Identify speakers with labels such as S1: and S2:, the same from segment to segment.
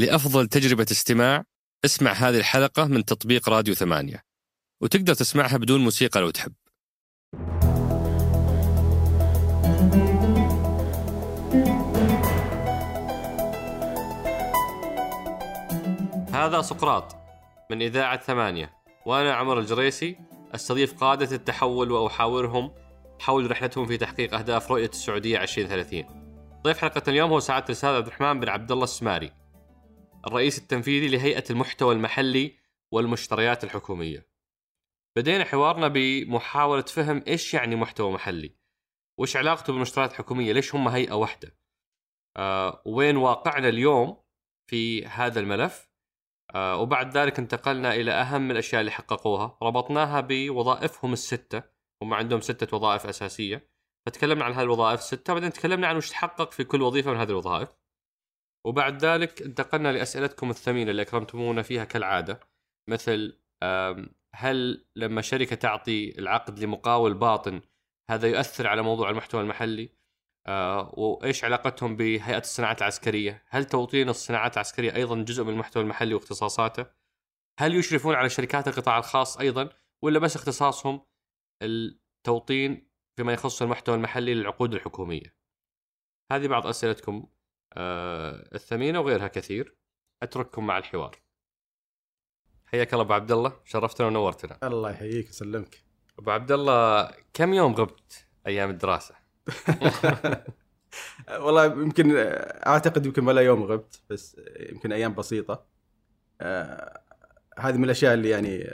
S1: لأفضل تجربة استماع اسمع هذه الحلقة من تطبيق راديو ثمانية. وتقدر تسمعها بدون موسيقى لو تحب. هذا سقراط من إذاعة ثمانية. وأنا عمر الجريسي أستضيف قادة التحول وأحاورهم حول رحلتهم في تحقيق أهداف رؤية السعودية 2030 ضيف حلقة اليوم هو سعادة الأستاذ عبد الرحمن بن عبد الله السماري. الرئيس التنفيذي لهيئة المحتوى المحلي والمشتريات الحكومية. بدينا حوارنا بمحاولة فهم إيش يعني محتوى محلي وإيش علاقته بالمشتريات الحكومية ليش هم هيئة واحدة. آه وين واقعنا اليوم في هذا الملف. آه وبعد ذلك انتقلنا إلى أهم الأشياء اللي حققوها. ربطناها بوظائفهم الستة. هم عندهم ستة وظائف أساسية. فتكلمنا عن هذه الوظائف الستة بعدين تكلمنا عن وش تحقق في كل وظيفة من هذه الوظائف. وبعد ذلك انتقلنا لأسئلتكم الثمينة اللي أكرمتمونا فيها كالعادة. مثل هل لما شركة تعطي العقد لمقاول باطن هذا يؤثر على موضوع المحتوى المحلي؟ آه، وإيش علاقتهم بهيئة الصناعات العسكرية؟ هل توطين الصناعات العسكرية أيضا جزء من المحتوى المحلي واختصاصاته؟ هل يشرفون على شركات القطاع الخاص أيضا ولا بس اختصاصهم التوطين فيما يخص المحتوى المحلي للعقود الحكومية؟ هذه بعض أسئلتكم. آه، الثمينة وغيرها كثير. أترككم مع الحوار. حياك الله أبو عبد الله. شرفتنا ونورتنا.
S2: الله يحييك ويسلمك
S1: أبو عبد الله كم يوم غبت أيام الدراسة؟
S2: والله يمكن أعتقد يمكن ولا يوم غبت بس يمكن أيام بسيطة. آه هذه من الأشياء اللي يعني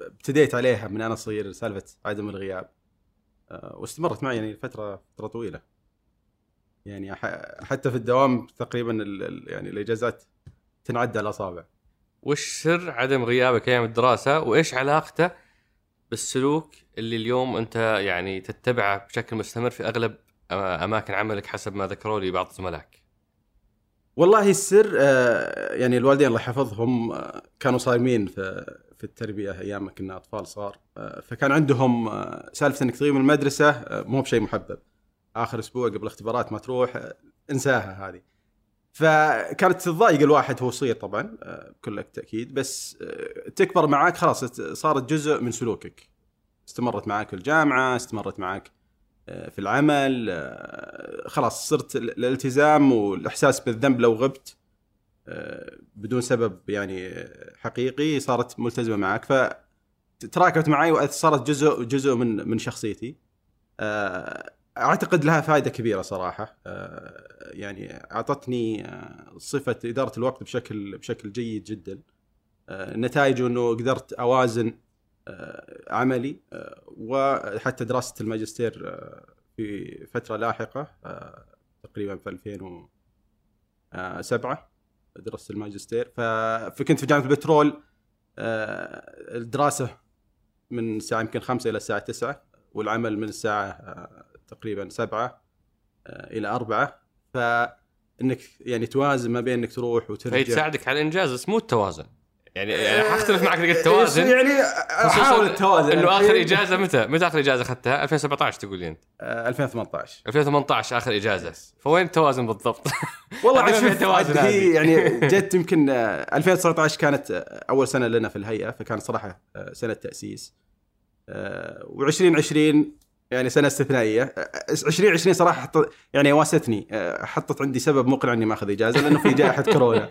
S2: ابتديت عليها من أنا صغير سالفة عدم الغياب. آه واستمرت معي يعني فترة فترة طويلة. يعني حتى في الدوام تقريبا يعني الإجازات تنعد على الأصابع.
S1: وش سر عدم غيابك أيام الدراسة؟ وإيش علاقته بالسلوك اللي اليوم أنت يعني تتبعه بشكل مستمر في أغلب أماكن عملك حسب ما ذكروا لي بعض زملائك؟
S2: والله السر آه، يعني الوالدين الله يحفظهم آه، كانوا صايمين في في التربية أيام ما كنا أطفال صغار آه، فكان عندهم سالفة إنك تغيب من المدرسة مو بشيء محبب. آخر أسبوع قبل الاختبارات ما تروح انساها هذه. فكانت تضايق الواحد هو صغير طبعا بكل تاكيد بس تكبر معاك خلاص صارت جزء من سلوكك. استمرت معاك في الجامعة استمرت معاك في العمل خلاص صرت الالتزام والإحساس بالذنب لو غبت بدون سبب يعني حقيقي صارت ملتزمة معك فتراكمت معي وصارت جزء جزء من من شخصيتي. أعتقد لها فائده كبيرة صراحة. يعني أعطتني صفة إدارة الوقت بشكل بشكل جيد جدا. نتائجه إنه قدرت أوازن عملي وحتى دراسة الماجستير في فترة لاحقة تقريبا في 2007 درست الماجستير. فكنت في جامعة البترول الدراسة من الساعة يمكن 5 إلى الساعة 9 والعمل من الساعة تقريبا 7 إلى 4 فإنك يعني توازن ما بين إنك تروح وترجع.
S1: هي تساعدك على الانجاز بس مو التوازن. يعني يعني حختلف معك نقطة التوازن
S2: يعني أحاول التوازن.
S1: إنه آخر إجازة متى؟ متى آخر إجازة أخذتها؟ 2017 تقول لي انت
S2: 2018
S1: 2018 آخر إجازة. فوين التوازن بالضبط؟
S2: والله عاد شوف توازن هي يعني جت يمكن 2019 كانت أول سنة لنا في الهيئة فكانت صراحة سنة تأسيس. و2020 يعني سنة استثنائية. 2020 صراحة حط يعني واستني حطت عندي سبب مقنع إني ما أخذ إجازة لأنه في جائحة كورونا.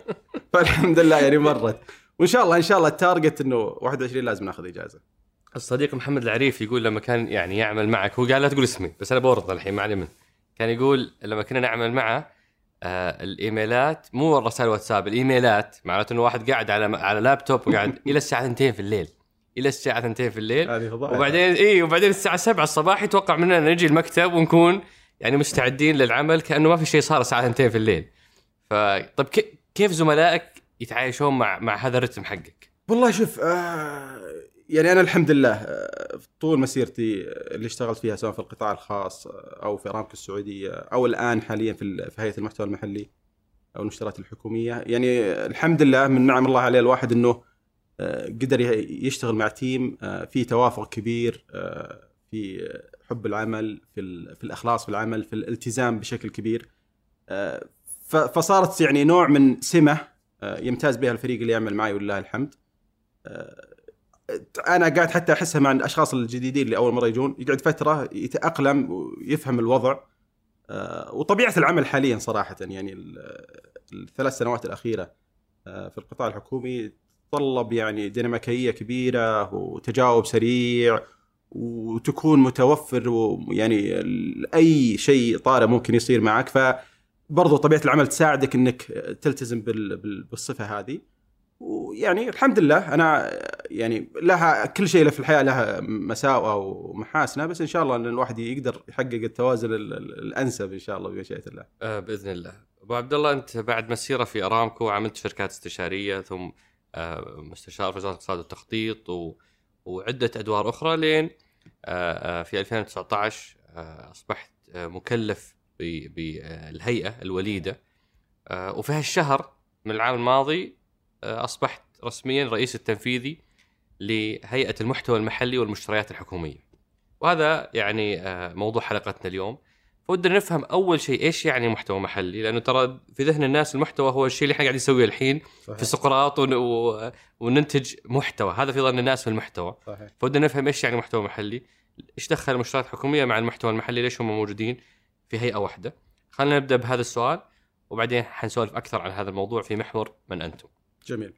S2: فالحمد لله يعني مرت. وإن شاء الله إن شاء الله ال target إنه 21 لازم ناخذ إجازة.
S1: الصديق محمد العريف يقول لما كان يعني يعمل معك هو قال لا تقول اسمي بس أنا بورط الحين ما علي منه كان يقول لما كنا نعمل معه آه الإيميلات مو الرسائل واتساب الإيميلات معناته إنه واحد قاعد على على لابتوب وقاعد إلى الساعة 2 في الليل. إلى الساعة 2 في الليل. وبعدين اي وبعدين الساعة 7 الصباح يتوقع مننا نجي المكتب ونكون يعني مستعدين للعمل كأنه ما في شيء صار الساعة 2 في الليل. فطيب كيف زملائك يتعايشون مع مع هذا الرتم حقك؟
S2: والله شوف آه يعني أنا الحمد لله آه طول مسيرتي اللي اشتغلت فيها سواء في القطاع الخاص أو في ارامكو السعودية أو الآن حاليا في في هيئة المحتوى المحلي أو المشتريات الحكومية. يعني الحمد لله من نعم الله عليه الواحد إنه قدر يشتغل مع تيم في توافق كبير في حب العمل في في الإخلاص في العمل في الالتزام بشكل كبير. فصارت يعني نوع من سمة آه، يمتاز بها الفريق اللي يعمل معي ولله الحمد. آه، أنا قاعد حتى أحسها مع الأشخاص الجديدين اللي أول مرة يجون يقعد فترة يتأقلم ويفهم الوضع. آه، وطبيعة العمل حاليا صراحة يعني ال- الثلاث سنوات الأخيرة آه، في القطاع الحكومي تطلب يعني ديناميكية كبيرة وتجاوب سريع وتكون متوفر ويعني أي شيء طارئ ممكن يصير معك فبرضو طبيعة العمل تساعدك إنك تلتزم بال- بال- بالصفة هذه ويعني الحمد لله أنا يعني لها كل شيء في الحياة لها مساوئة ومحاسنة بس إن شاء الله إن الواحد يقدر يحقق التوازن ال- ال- الأنسب إن شاء الله بمشيئه الله.
S1: آه بإذن الله. أبو عبد الله أنت بعد مسيرة في أرامكو عملت شركات استشارية ثم مستشار في وزارة الاقتصاد والتخطيط و... وعدة أدوار أخرى لين آه آه في 2019 آه أصبحت آه مكلف بالهيئه الوليدة آه وفي هالشهر من العام الماضي آه أصبحت رسميا رئيس التنفيذي لهيئة المحتوى المحلي والمشتريات الحكومية. وهذا يعني آه موضوع حلقتنا اليوم. فودنا نفهم أول شيء إيش يعني محتوى محلي لأنه ترى في ذهن الناس المحتوى هو الشيء اللي إحنا قاعدين نسويه الحين في سقراط ون... و... وننتج محتوى هذا في ظن الناس في المحتوى
S2: صحيح.
S1: فودنا نفهم إيش يعني محتوى محلي إيش دخل المشتريات الحكوميه مع المحتوى المحلي ليش هم موجودين في هيئة واحدة خلينا نبدأ بهذا السؤال وبعدين حنسولف أكثر عن هذا الموضوع في محور من أنتم
S2: جميل.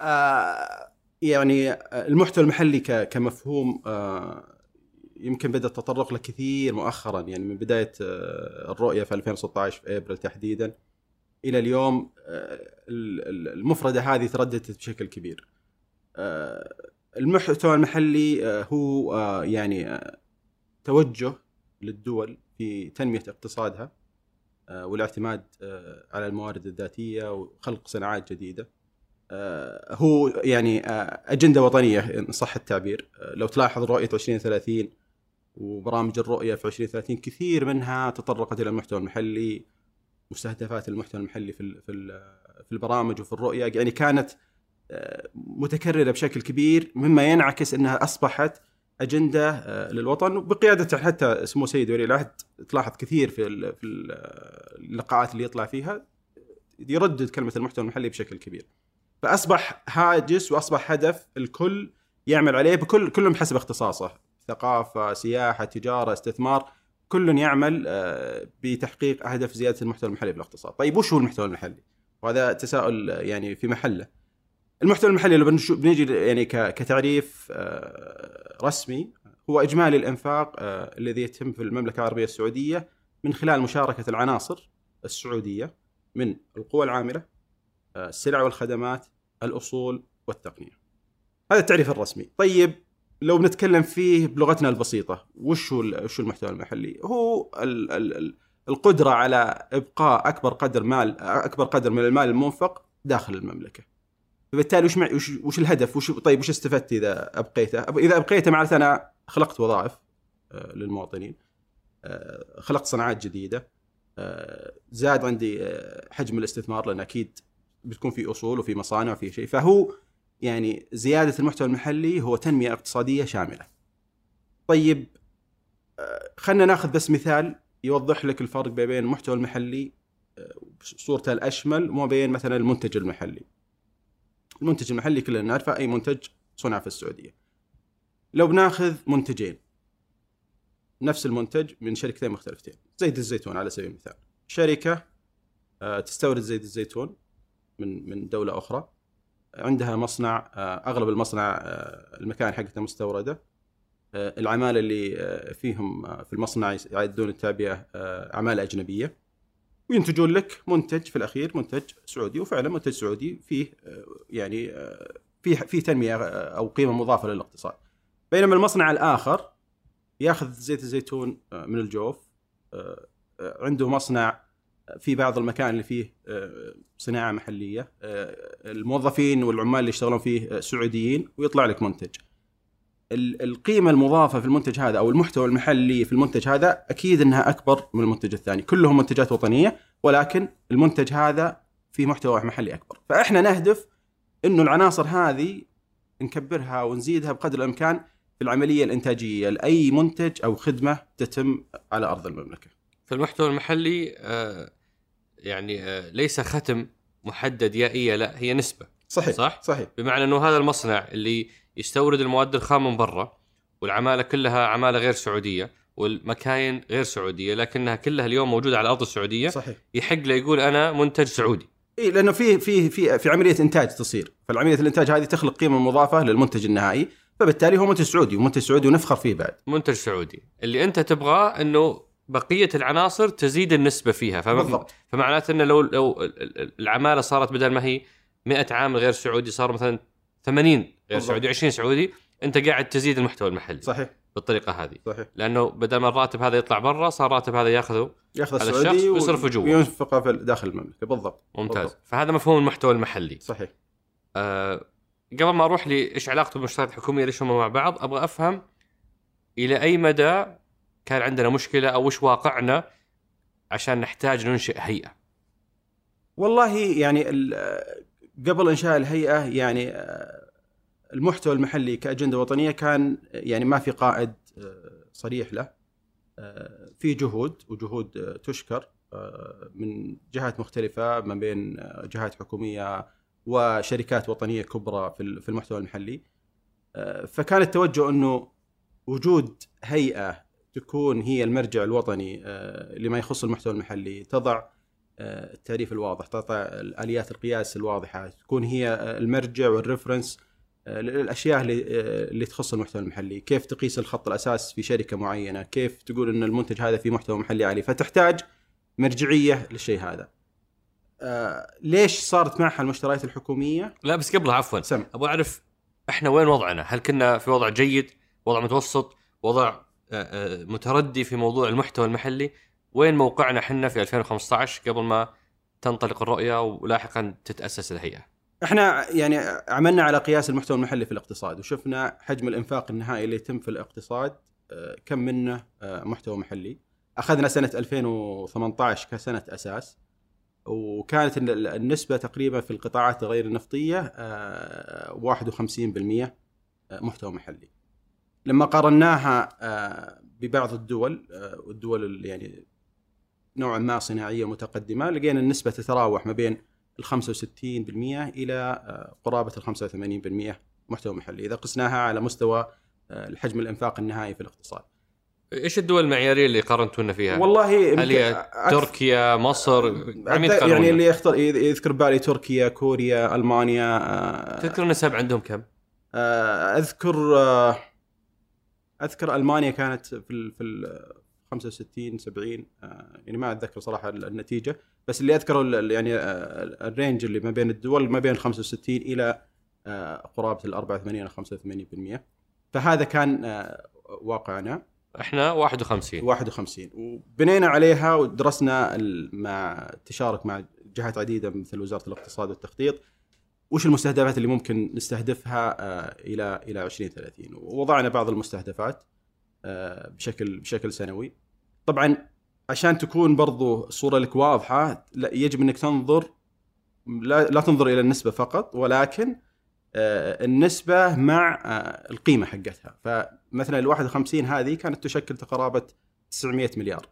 S2: آه يعني المحتوى المحلي ك- كمفهوم آه يمكن بدأ التطرق له كثير مؤخرا يعني من بداية آه الرؤية في 2016 في إبريل تحديدا إلى اليوم آه ال- ال- المفردة هذه ترددت بشكل كبير. آه المحتوى المحلي هو يعني توجه للدول في تنمية اقتصادها والاعتماد على الموارد الذاتية وخلق صناعات جديدة. آه، هو يعني أجندة وطنية إن صح التعبير لو تلاحظ رؤية 2030 وبرامج الرؤية في 2030 كثير منها تطرقت إلى المحتوى المحلي مستهدفات المحتوى المحلي في في في البرامج وفي الرؤية يعني كانت آه، متكررة بشكل كبير مما ينعكس إنها أصبحت أجندة آه، للوطن بقيادة حتى سمو سيد ولي العهد تلاحظ كثير في في ال- اللقاءات اللي يطلع فيها يردد كلمة المحتوى المحلي بشكل كبير. فأصبح هاجس وأصبح هدف الكل يعمل عليه بكل كلهم حسب اختصاصه ثقافة سياحة تجارة استثمار كل يعمل آه، بتحقيق أهداف زيادة المحتوى المحلي في الاقتصاد طيب وش هو المحتوى المحلي وهذا تساؤل يعني في محله المحتوى المحلي لو بنيجي يعني كتعريف آه، رسمي هو إجمالي الإنفاق آه، الذي يتم في المملكة العربية السعودية من خلال مشاركة العناصر السعودية من القوى العاملة السلع والخدمات الأصول والتقنية. هذا التعريف الرسمي. طيب لو بنتكلم فيه بلغتنا البسيطة وش هو وش المحتوى المحلي؟ هو ال ال ال القدرة على إبقاء أكبر قدر مال أكبر قدر من المال المنفق داخل المملكة. فبالتالي وش وش, وش الهدف؟ وش طيب وش استفدت إذا أبقيته؟ إذا أبقيته معناته أنا خلقت وظائف آه، للمواطنين. آه، خلقت صناعات جديدة. آه، زاد عندي حجم الاستثمار لأن أكيد بتكون في أصول وفي مصانع وفي شيء فهو يعني زيادة المحتوى المحلي هو تنمية اقتصادية شاملة. طيب آه، خلينا ناخذ بس مثال يوضح لك الفرق بين المحتوى المحلي آه، بصورته الأشمل وما بين مثلا المنتج المحلي. المنتج المحلي كلنا نعرفه أي منتج صنع في السعودية. لو بناخذ منتجين نفس المنتج من شركتين مختلفتين، زيت الزيتون على سبيل المثال. شركة آه، تستورد زيت الزيتون من من دولة أخرى عندها مصنع آه، أغلب المصنع آه، المكان حقته مستورده. آه، العمالة اللي فيهم في المصنع يعدون التعبئه عمالة أجنبية. وينتجون لك منتج في الأخير منتج سعودي. وفعلا منتج سعودي فيه يعني فيه فيه تنمية أو قيمة مضافة للاقتصاد. بينما المصنع الآخر ياخذ زيت الزيتون من الجوف عنده مصنع في بعض المكان اللي فيه آه، صناعة محلية آه، الموظفين والعمال اللي يشتغلون فيه آه، سعوديين ويطلع لك منتج. ال- القيمة المضافة في المنتج هذا أو المحتوى المحلي في المنتج هذا أكيد إنها أكبر من المنتج الثاني. كلهم منتجات وطنية ولكن المنتج هذا في محتوى محلي أكبر. فإحنا نهدف إنه العناصر هذه نكبرها ونزيدها بقدر الإمكان في العملية الإنتاجية لأي منتج أو خدمة تتم على أرض المملكة.
S1: في المحتوى المحلي آه، يعني آه، ليس ختم محدد يا إيه لا هي نسبة.
S2: صحيح
S1: صح؟
S2: صحيح.
S1: بمعنى إنه هذا المصنع اللي يستورد المواد الخام من برا والعمالة كلها عمالة غير سعودية والمكاين غير سعودية لكنها كلها اليوم موجودة على أرض السعودية
S2: صحيح.
S1: يحق له يقول أنا منتج سعودي.
S2: اي لأنه في في في في عملية إنتاج تصير، فالعملية الإنتاج هذه تخلق قيمة مضافة للمنتج النهائي، فبالتالي هو منتج سعودي ومنتج سعودي ونفخر فيه بعد.
S1: منتج سعودي. اللي أنت تبغاه إنه بقية العناصر تزيد النسبة فيها. فما
S2: بالضبط.
S1: فمعناته إنه لو لو ال- ال- العمالة صارت بدل ما هي 100 عامل غير سعودي صار مثلا 80 غير
S2: بالضبط.
S1: سعودي 20 سعودي أنت قاعد تزيد المحتوى المحلي
S2: صحيح.
S1: بالطريقة هذه.
S2: صحيح.
S1: لأنه بدل ما الراتب هذا يطلع برا صار الراتب هذا ياخذه
S2: ياخذ السعودي
S1: ويصرفه جوا.
S2: وينفقه في داخل المملكة. بالضبط.
S1: ممتاز.
S2: بالضبط.
S1: فهذا مفهوم المحتوى المحلي.
S2: صحيح.
S1: آه قبل ما أروح لإيش علاقته بالمشتريات الحكومية ليش هم مع بعض أبغى أفهم إلى أي مدى كان عندنا مشكلة أو وش واقعنا عشان نحتاج ننشئ هيئة.
S2: والله يعني قبل إنشاء الهيئة يعني آه، المحتوى المحلي كأجندة وطنية كان يعني ما في قائد آه، صريح له. آه، في جهود وجهود تشكر من جهات مختلفة ما بين جهات حكومية وشركات وطنية كبرى في ال- في المحتوى المحلي. فكان التوجه إنه وجود هيئة تكون هي المرجع الوطني آه، لما يخص المحتوى المحلي. تضع آه، التعريف الواضح تضع الاليات القياس الواضحة تكون هي آه، المرجع والريفرنس آه، للأشياء اللي اللي تخص المحتوى المحلي. كيف تقيس الخط الأساس في شركة معينة؟ كيف تقول إن المنتج هذا فيه محتوى محلي عالي؟ فتحتاج مرجعية للشيء هذا. آه، ليش صارت معها المشتريات الحكومية؟
S1: لا بس قبلها عفوا.
S2: سم.
S1: أبغى أعرف إحنا وين وضعنا؟ هل كنا في وضع جيد؟ وضع متوسط؟ وضع متردي في موضوع المحتوى المحلي؟ وين موقعنا إحنا في 2015 قبل ما تنطلق الرؤية ولاحقا تتأسس الهيئة؟
S2: إحنا يعني عملنا على قياس المحتوى المحلي في الاقتصاد وشفنا حجم الإنفاق النهائي اللي يتم في الاقتصاد آه، كم منه آه، محتوى محلي أخذنا سنة 2018 كسنة أساس وكانت ال- النسبة تقريبا في القطاعات غير النفطية آه، 51% محتوى محلي لما قارناها آه، ببعض الدول آه، والدول اللي يعني نوعا ما صناعية متقدمة لقينا النسبة تتراوح ما بين ال 65% إلى آه، قرابة ال 85% محتوى محلي إذا قسناها على مستوى الحجم الإنفاق النهائي في الاقتصاد.
S1: إيش الدول المعيارية اللي قارنتونا فيها؟
S2: والله
S1: هل هي
S2: أكثر-
S1: تركيا، مصر،
S2: أكثر- يعني اللي يختار يذكر بالي تركيا، كوريا، ألمانيا
S1: تذكر النسب عندهم كم؟
S2: أذكر أذكر ألمانيا كانت في ال في ال 65 70 آه، يعني ما أتذكر صراحة النتيجة بس اللي أذكره يعني آه، الرينج اللي ما بين الدول ما بين 65 إلى آه، قرابة ال 84 أو 85% فهذا كان واقعنا.
S1: إحنا 51
S2: 51 وبنينا عليها ودرسنا مع التشارك مع جهات عديدة مثل وزارة الاقتصاد والتخطيط. وش المستهدفات اللي ممكن نستهدفها آه، إلى إلى 2030 ووضعنا بعض المستهدفات آه، بشكل بشكل سنوي. طبعا عشان تكون برضو الصورة لك واضحة يجب إنك تنظر لا, لا تنظر إلى النسبة فقط ولكن آه، النسبة مع القيمة حقتها. فمثلا ال 51 هذه كانت تشكل قرابه 900 مليار.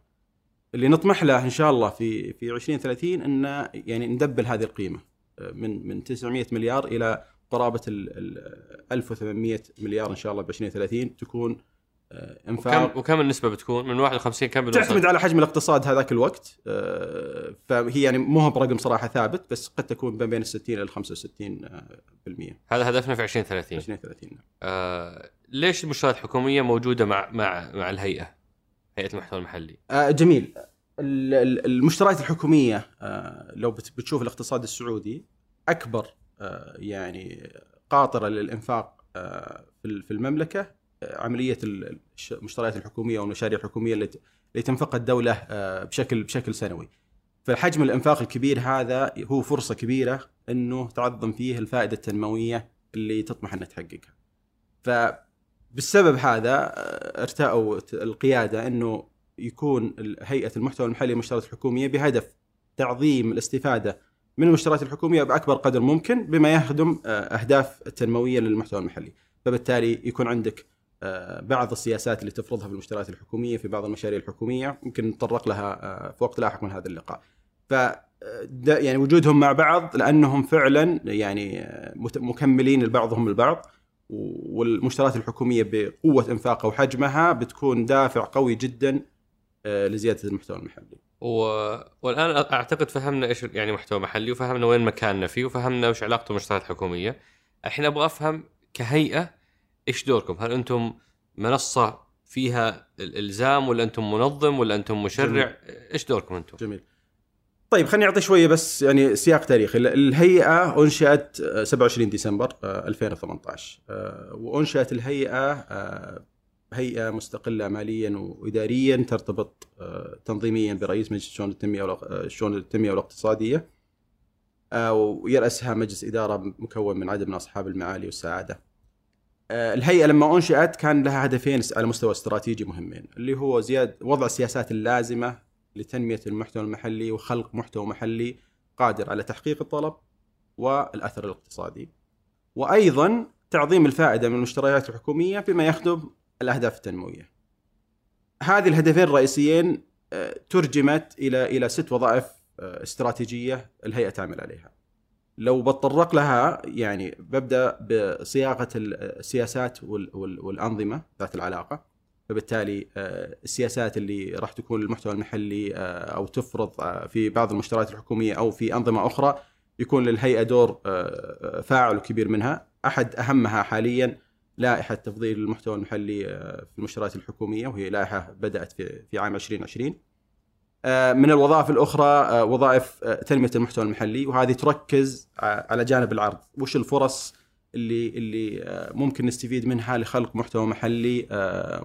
S2: اللي نطمح له إن شاء الله في في 2030 ان يعني ندبل هذه القيمة. من من 900 مليار إلى قرابة ال ال 1800 مليار إن شاء الله ب 2030 تكون آه، إنفاق
S1: وكم وكم النسبة بتكون؟ من 51 كم بنوصل؟
S2: تعتمد على حجم الاقتصاد هذاك الوقت آه، فهي يعني مو برقم صراحة ثابت بس قد تكون ما بين ال 60 إلى ال 65 آه، بالمية
S1: هذا هدفنا في 2030
S2: 2030
S1: آه ليش المشتريات الحكومية موجودة مع مع مع الهيئة؟ هيئة المحتوى المحلي.
S2: آه، جميل ال- ال- المشتريات الحكومية آه، لو بت- بتشوف الاقتصاد السعودي أكبر آه، يعني قاطرة للإنفاق آه، في ال- في المملكة آه، عملية المشتريات الحكومية والمشاريع الحكومية اللي تنفقها الدولة بشكل بشكل سنوي. فحجم الإنفاق الكبير هذا هو فرصة كبيرة إنه تعظم فيه الفائدة التنموية اللي تطمح إنها تحققها. فبالسبب هذا ارتأوا القيادة إنه يكون هيئة المحتوى المحلي للمشتريات الحكومية بهدف تعظيم الاستفادة من المشتريات الحكومية بأكبر قدر ممكن بما يخدم آه، أهداف التنمويه للمحتوى المحلي، فبالتالي يكون عندك آه، بعض السياسات اللي تفرضها في المشتريات الحكومية في بعض المشاريع الحكومية ممكن نتطرق لها آه، في وقت لاحق من هذا اللقاء. ده يعني وجودهم مع بعض لأنهم فعلا يعني مكملين لبعضهم البعض والمشتريات الحكومية بقوة إنفاقها وحجمها بتكون دافع قوي جدا لزيادة المحتوى المحلي.
S1: و... والآن أعتقد فهمنا إيش يعني محتوى محلي وفهمنا وين مكاننا فيه وفهمنا وش علاقته بالمشتريات الحكومية. الحين أبغى أفهم كهيئة إيش دوركم؟ هل أنتم منصة فيها الالزام ولا أنتم منظم ولا أنتم مشرع؟ إيش دوركم أنتم؟
S2: جميل. طيب خليني أعطي شوية بس يعني سياق تاريخي، ال- الهيئة أنشئت آه، 27 ديسمبر آه، 2018 آه، وأنشئت الهيئة آه، هيئة مستقلة ماليا واداريا ترتبط آه، تنظيميا برئيس مجلس شؤون التنمية آه، الشؤون التنمية والاقتصادية آه، ويرأسها مجلس إدارة مكون من عدد من أصحاب المعالي والسعادة. الهيئة لما أنشئت كان لها هدفين على مستوى استراتيجي مهمين اللي هو زياده وضع السياسات اللازمة لتنمية المحتوى المحلي وخلق محتوى محلي قادر على تحقيق الطلب والأثر الاقتصادي. وأيضا تعظيم الفائدة من المشتريات الحكومية بما يخدم الأهداف التنموية. هذه الهدفين الرئيسيين آه، ترجمت إلى إلى ست وظائف آه، استراتيجية الهيئة تعمل عليها. لو بتطرق لها يعني ببدأ بصياغة السياسات وال- وال- والأنظمة ذات العلاقة فبالتالي آه، السياسات اللي راح تكون للمحتوى المحلي آه، أو تفرض آه، في بعض المشتريات الحكومية أو في أنظمة أخرى يكون للهيئة دور آه، فاعل وكبير منها أحد أهمها حاليا لائحة تفضيل المحتوى المحلي آه، في المشتريات الحكومية وهي لائحة بدأت في في عام 2020 آه، من الوظائف الأخرى آه، وظائف تنمية المحتوى المحلي وهذه تركز على جانب العرض. وش الفرص اللي اللي ممكن نستفيد منها لخلق محتوى محلي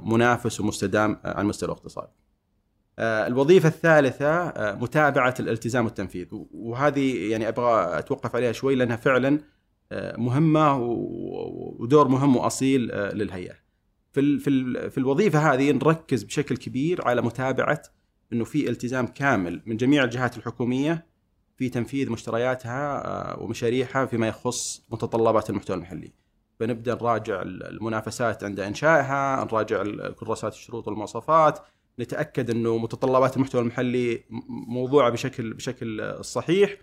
S2: منافس ومستدام على مستوى الاقتصاد. آه، الوظيفة الثالثة متابعة الالتزام والتنفيذ. وهذه يعني أبغى أتوقف عليها شوي لأنها فعلا مهمة و- ودور مهم وأصيل آه، للهيئة. في في ال- في الوظيفة هذه نركز بشكل كبير على متابعة إنه في التزام كامل من جميع الجهات الحكومية في تنفيذ مشترياتها آه، ومشاريعها فيما يخص متطلبات المحتوى المحلي. فنبدأ نراجع المنافسات عند إنشائها، نراجع الكراسات الشروط والمواصفات، نتأكد إنه متطلبات المحتوى المحلي موضوعة بشكل بشكل صحيح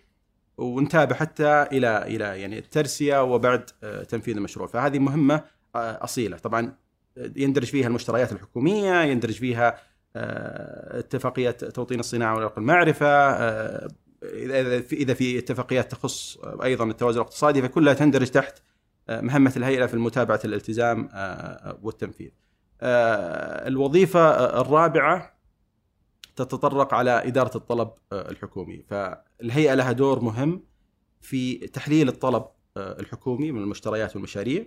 S2: ونتابع حتى إلى إلى يعني الترسية وبعد آه، تنفيذ المشروع، فهذه مهمة آه، أصيلة، طبعا يندرج فيها المشتريات الحكومية، يندرج فيها آه، اتفاقيات توطين الصناعة ونقل المعرفة آه، إذا في اتفاقيات تخص أيضا التوازن الاقتصادي فكلها تندرج تحت آه، مهمة الهيئة في متابعة الالتزام آه، والتنفيذ. آه، الوظيفة آه، الرابعة تتطرق على إدارة الطلب آه، الحكومي، فالهيئة لها دور مهم في تحليل الطلب آه، الحكومي من المشتريات والمشاريع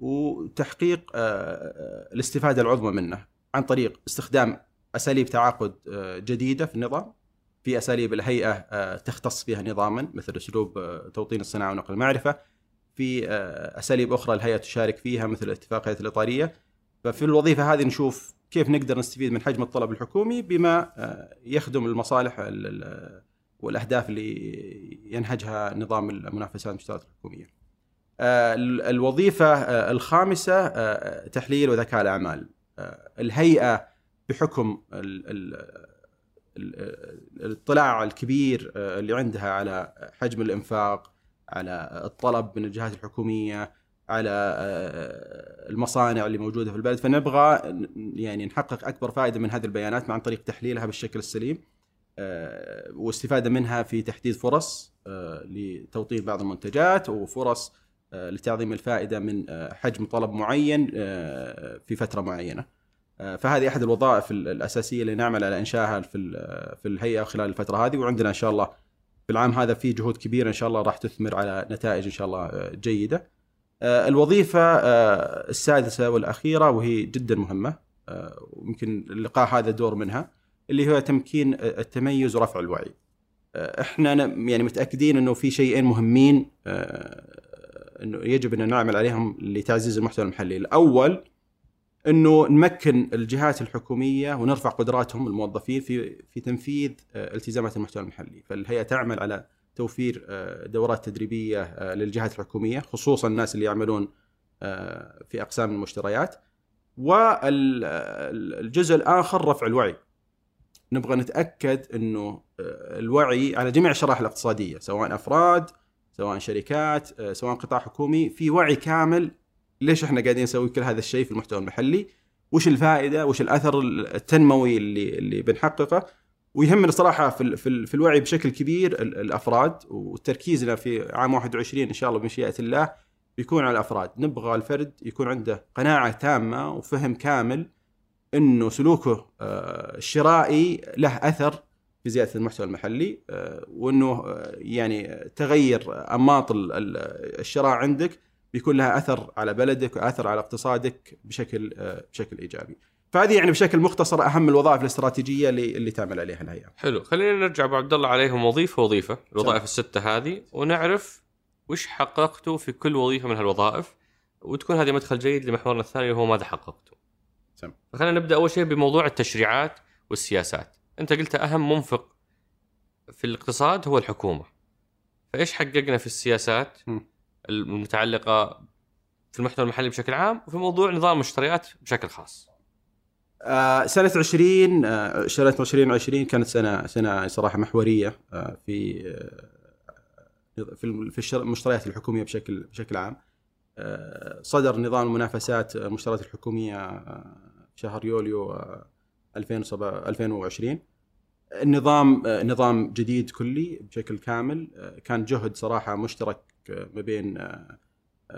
S2: وتحقيق آه، الاستفادة العظمى منه عن طريق استخدام أساليب تعاقد جديدة في النظام. في أساليب الهيئة تختص بها نظاما مثل أسلوب توطين الصناعة ونقل المعرفة. في أساليب أخرى الهيئة تشارك فيها مثل الاتفاقيات الإطارية. ففي الوظيفة هذه نشوف كيف نقدر نستفيد من حجم الطلب الحكومي بما آه، يخدم المصالح ال- ال- والأهداف اللي ينهجها نظام المنافسات المشتريات الحكومية. آه، ال- الوظيفة آه، الخامسة تحليل وذكاء الأعمال. الهيئة بحكم ال- ال- ال- الاطلاع الكبير اللي عندها على حجم الإنفاق على الطلب من الجهات الحكومية على آه، المصانع اللي موجودة في البلد فنبغى يعني نحقق أكبر فائدة من هذه البيانات عن طريق تحليلها بالشكل السليم آه، واستفادة منها في تحديد فرص آه، لتوطين بعض المنتجات وفرص لتعظيم الفائدة من حجم طلب معين في فترة معينة. فهذه أحد الوظائف ال- الأساسية اللي نعمل على إنشائها في في الهيئة خلال الفترة هذه وعندنا إن شاء الله في العام هذا في جهود كبيرة إن شاء الله راح تثمر على نتائج إن شاء الله جيدة. آه، الوظيفة آه، السادسة والأخيرة وهي جدا مهمة آه، ويمكن اللقاء هذا دور منها اللي هو تمكين التميز ورفع الوعي. إحنا يعني متأكدين إنه في شيئين مهمين إنه يجب إن نعمل عليهم لتعزيز المحتوى المحلي، الأول إنه نمكن الجهات الحكومية ونرفع قدراتهم الموظفين في في تنفيذ التزامات المحتوى المحلي، فالهيئة تعمل على توفير آه، دورات تدريبية آه، للجهات الحكومية خصوصا الناس اللي يعملون آه، في أقسام المشتريات. والجزء الآخر رفع الوعي. نبغى نتأكد إنه الوعي على جميع الشرائح الاقتصادية سواء أفراد سواء شركات سواء قطاع حكومي في وعي كامل ليش إحنا قاعدين نسوي كل هذا الشيء في المحتوى المحلي وش الفائدة وش الأثر التنموي اللي اللي بنحققه ويهمنا صراحة في في, في الوعي بشكل كبير الأفراد وتركيزنا في عام 21 إن شاء الله بمشيئة الله بيكون على الأفراد نبغى الفرد يكون عنده قناعة تامة وفهم كامل إنه سلوكه آه، الشرائي له أثر في زيادة المحتوى المحلي آه، وإنه آه، يعني تغير أنماط الشراء عندك بيكون لها أثر على بلدك وأثر على اقتصادك بشكل بشكل إيجابي. فهذه يعني بشكل مختصر أهم الوظائف الاستراتيجية اللي اللي تعمل عليها الهيئة.
S1: حلو، خلينا نرجع أبو عبد الله عليهم وظيفة وظيفة، الوظائف الستة هذه ونعرف وش حققتوا في كل وظيفة من هالوظائف وتكون هذه مدخل جيد لمحورنا الثاني وهو ماذا حققتوا. سم. فخلينا نبدأ أول شيء بموضوع التشريعات والسياسات. أنت قلت أهم منفق في الاقتصاد هو الحكومة. فإيش حققنا في السياسات. المتعلقة في المحتوى المحلي بشكل عام وفي موضوع نظام المشتريات بشكل خاص.
S2: آه سنة 20 آه سنة 2020 كانت سنة سنة صراحة محورية آه في آه في في المشتريات الحكومية بشكل بشكل عام. آه صدر نظام المنافسات المشتريات الحكومية آه شهر يوليو 2020 آه، النظام نظام جديد كلي بشكل كامل كان جهد صراحة مشترك ما بين آه،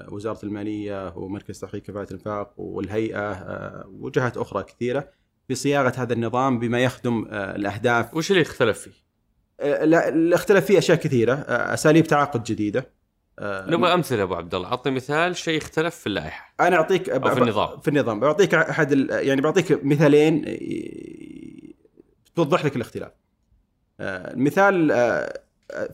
S2: وزارة المالية ومركز تحقيق كفاءة الانفاق والهيئة آه، وجهات أخرى كثيرة في صياغة هذا النظام بما يخدم آه، الأهداف.
S1: وش اللي اختلف فيه؟
S2: لا اختلف فيه أشياء كثيرة، أساليب تعاقد جديدة.
S1: نبغى أمثلة أبو عبد الله، اعطني مثال شيء اختلف في اللائحة.
S2: أنا أعطيك
S1: أو في النظام
S2: في النظام بعطيك أحد يعني بعطيك مثالين توضح لك الاختلاف. المثال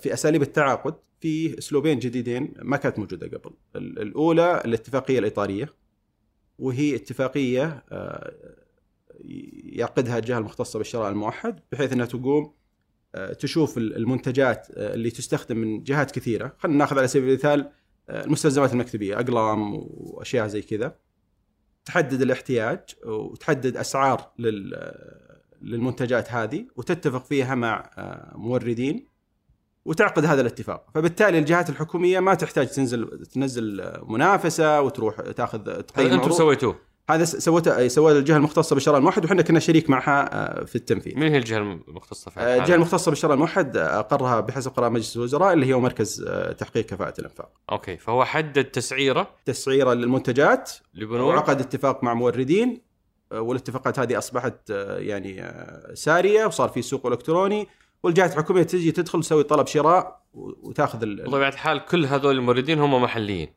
S2: في أساليب التعاقد في اسلوبين جديدين ما كانت موجودة قبل. الأولى الاتفاقية الإطارية وهي اتفاقية آه، يعقدها الجهة المختصة بالشراء الموحد بحيث إنها تقوم آه، تشوف المنتجات آه، اللي تستخدم من جهات كثيرة. خلينا ناخذ على سبيل المثال المستلزمات المكتبية أقلام وأشياء زي كذا. تحدد الاحتياج وتحدد أسعار للمنتجات هذه وتتفق فيها مع موردين. وتعقد هذا الاتفاق. فبالتالي الجهات الحكومية ما تحتاج تنزل تنزل منافسة وتروح تاخذ
S1: تقييم أنتم سويتوه.
S2: هذا سوته سوى الجهة المختصة بالشراء الموحد وحنا كنا شريك معها آه، في التنفيذ.
S1: مين هي الجهة المختصة في
S2: آه، الجهة المختصة بالشراء الموحد آه، أقرها بحسب قرار مجلس الوزراء اللي هي مركز تحقيق كفاءة الإنفاق.
S1: أوكي فهو حدد تسعيره
S2: تسعيرة للمنتجات لبنوك وعقد اتفاق مع موردين والاتفاقات هذه أصبحت يعني سارية وصار في سوق إلكتروني. والجهات الحكومية تجي تدخل تسوي طلب شراء وتاخذ
S1: بطبيعة الحال كل هذول الموردين هم محليين.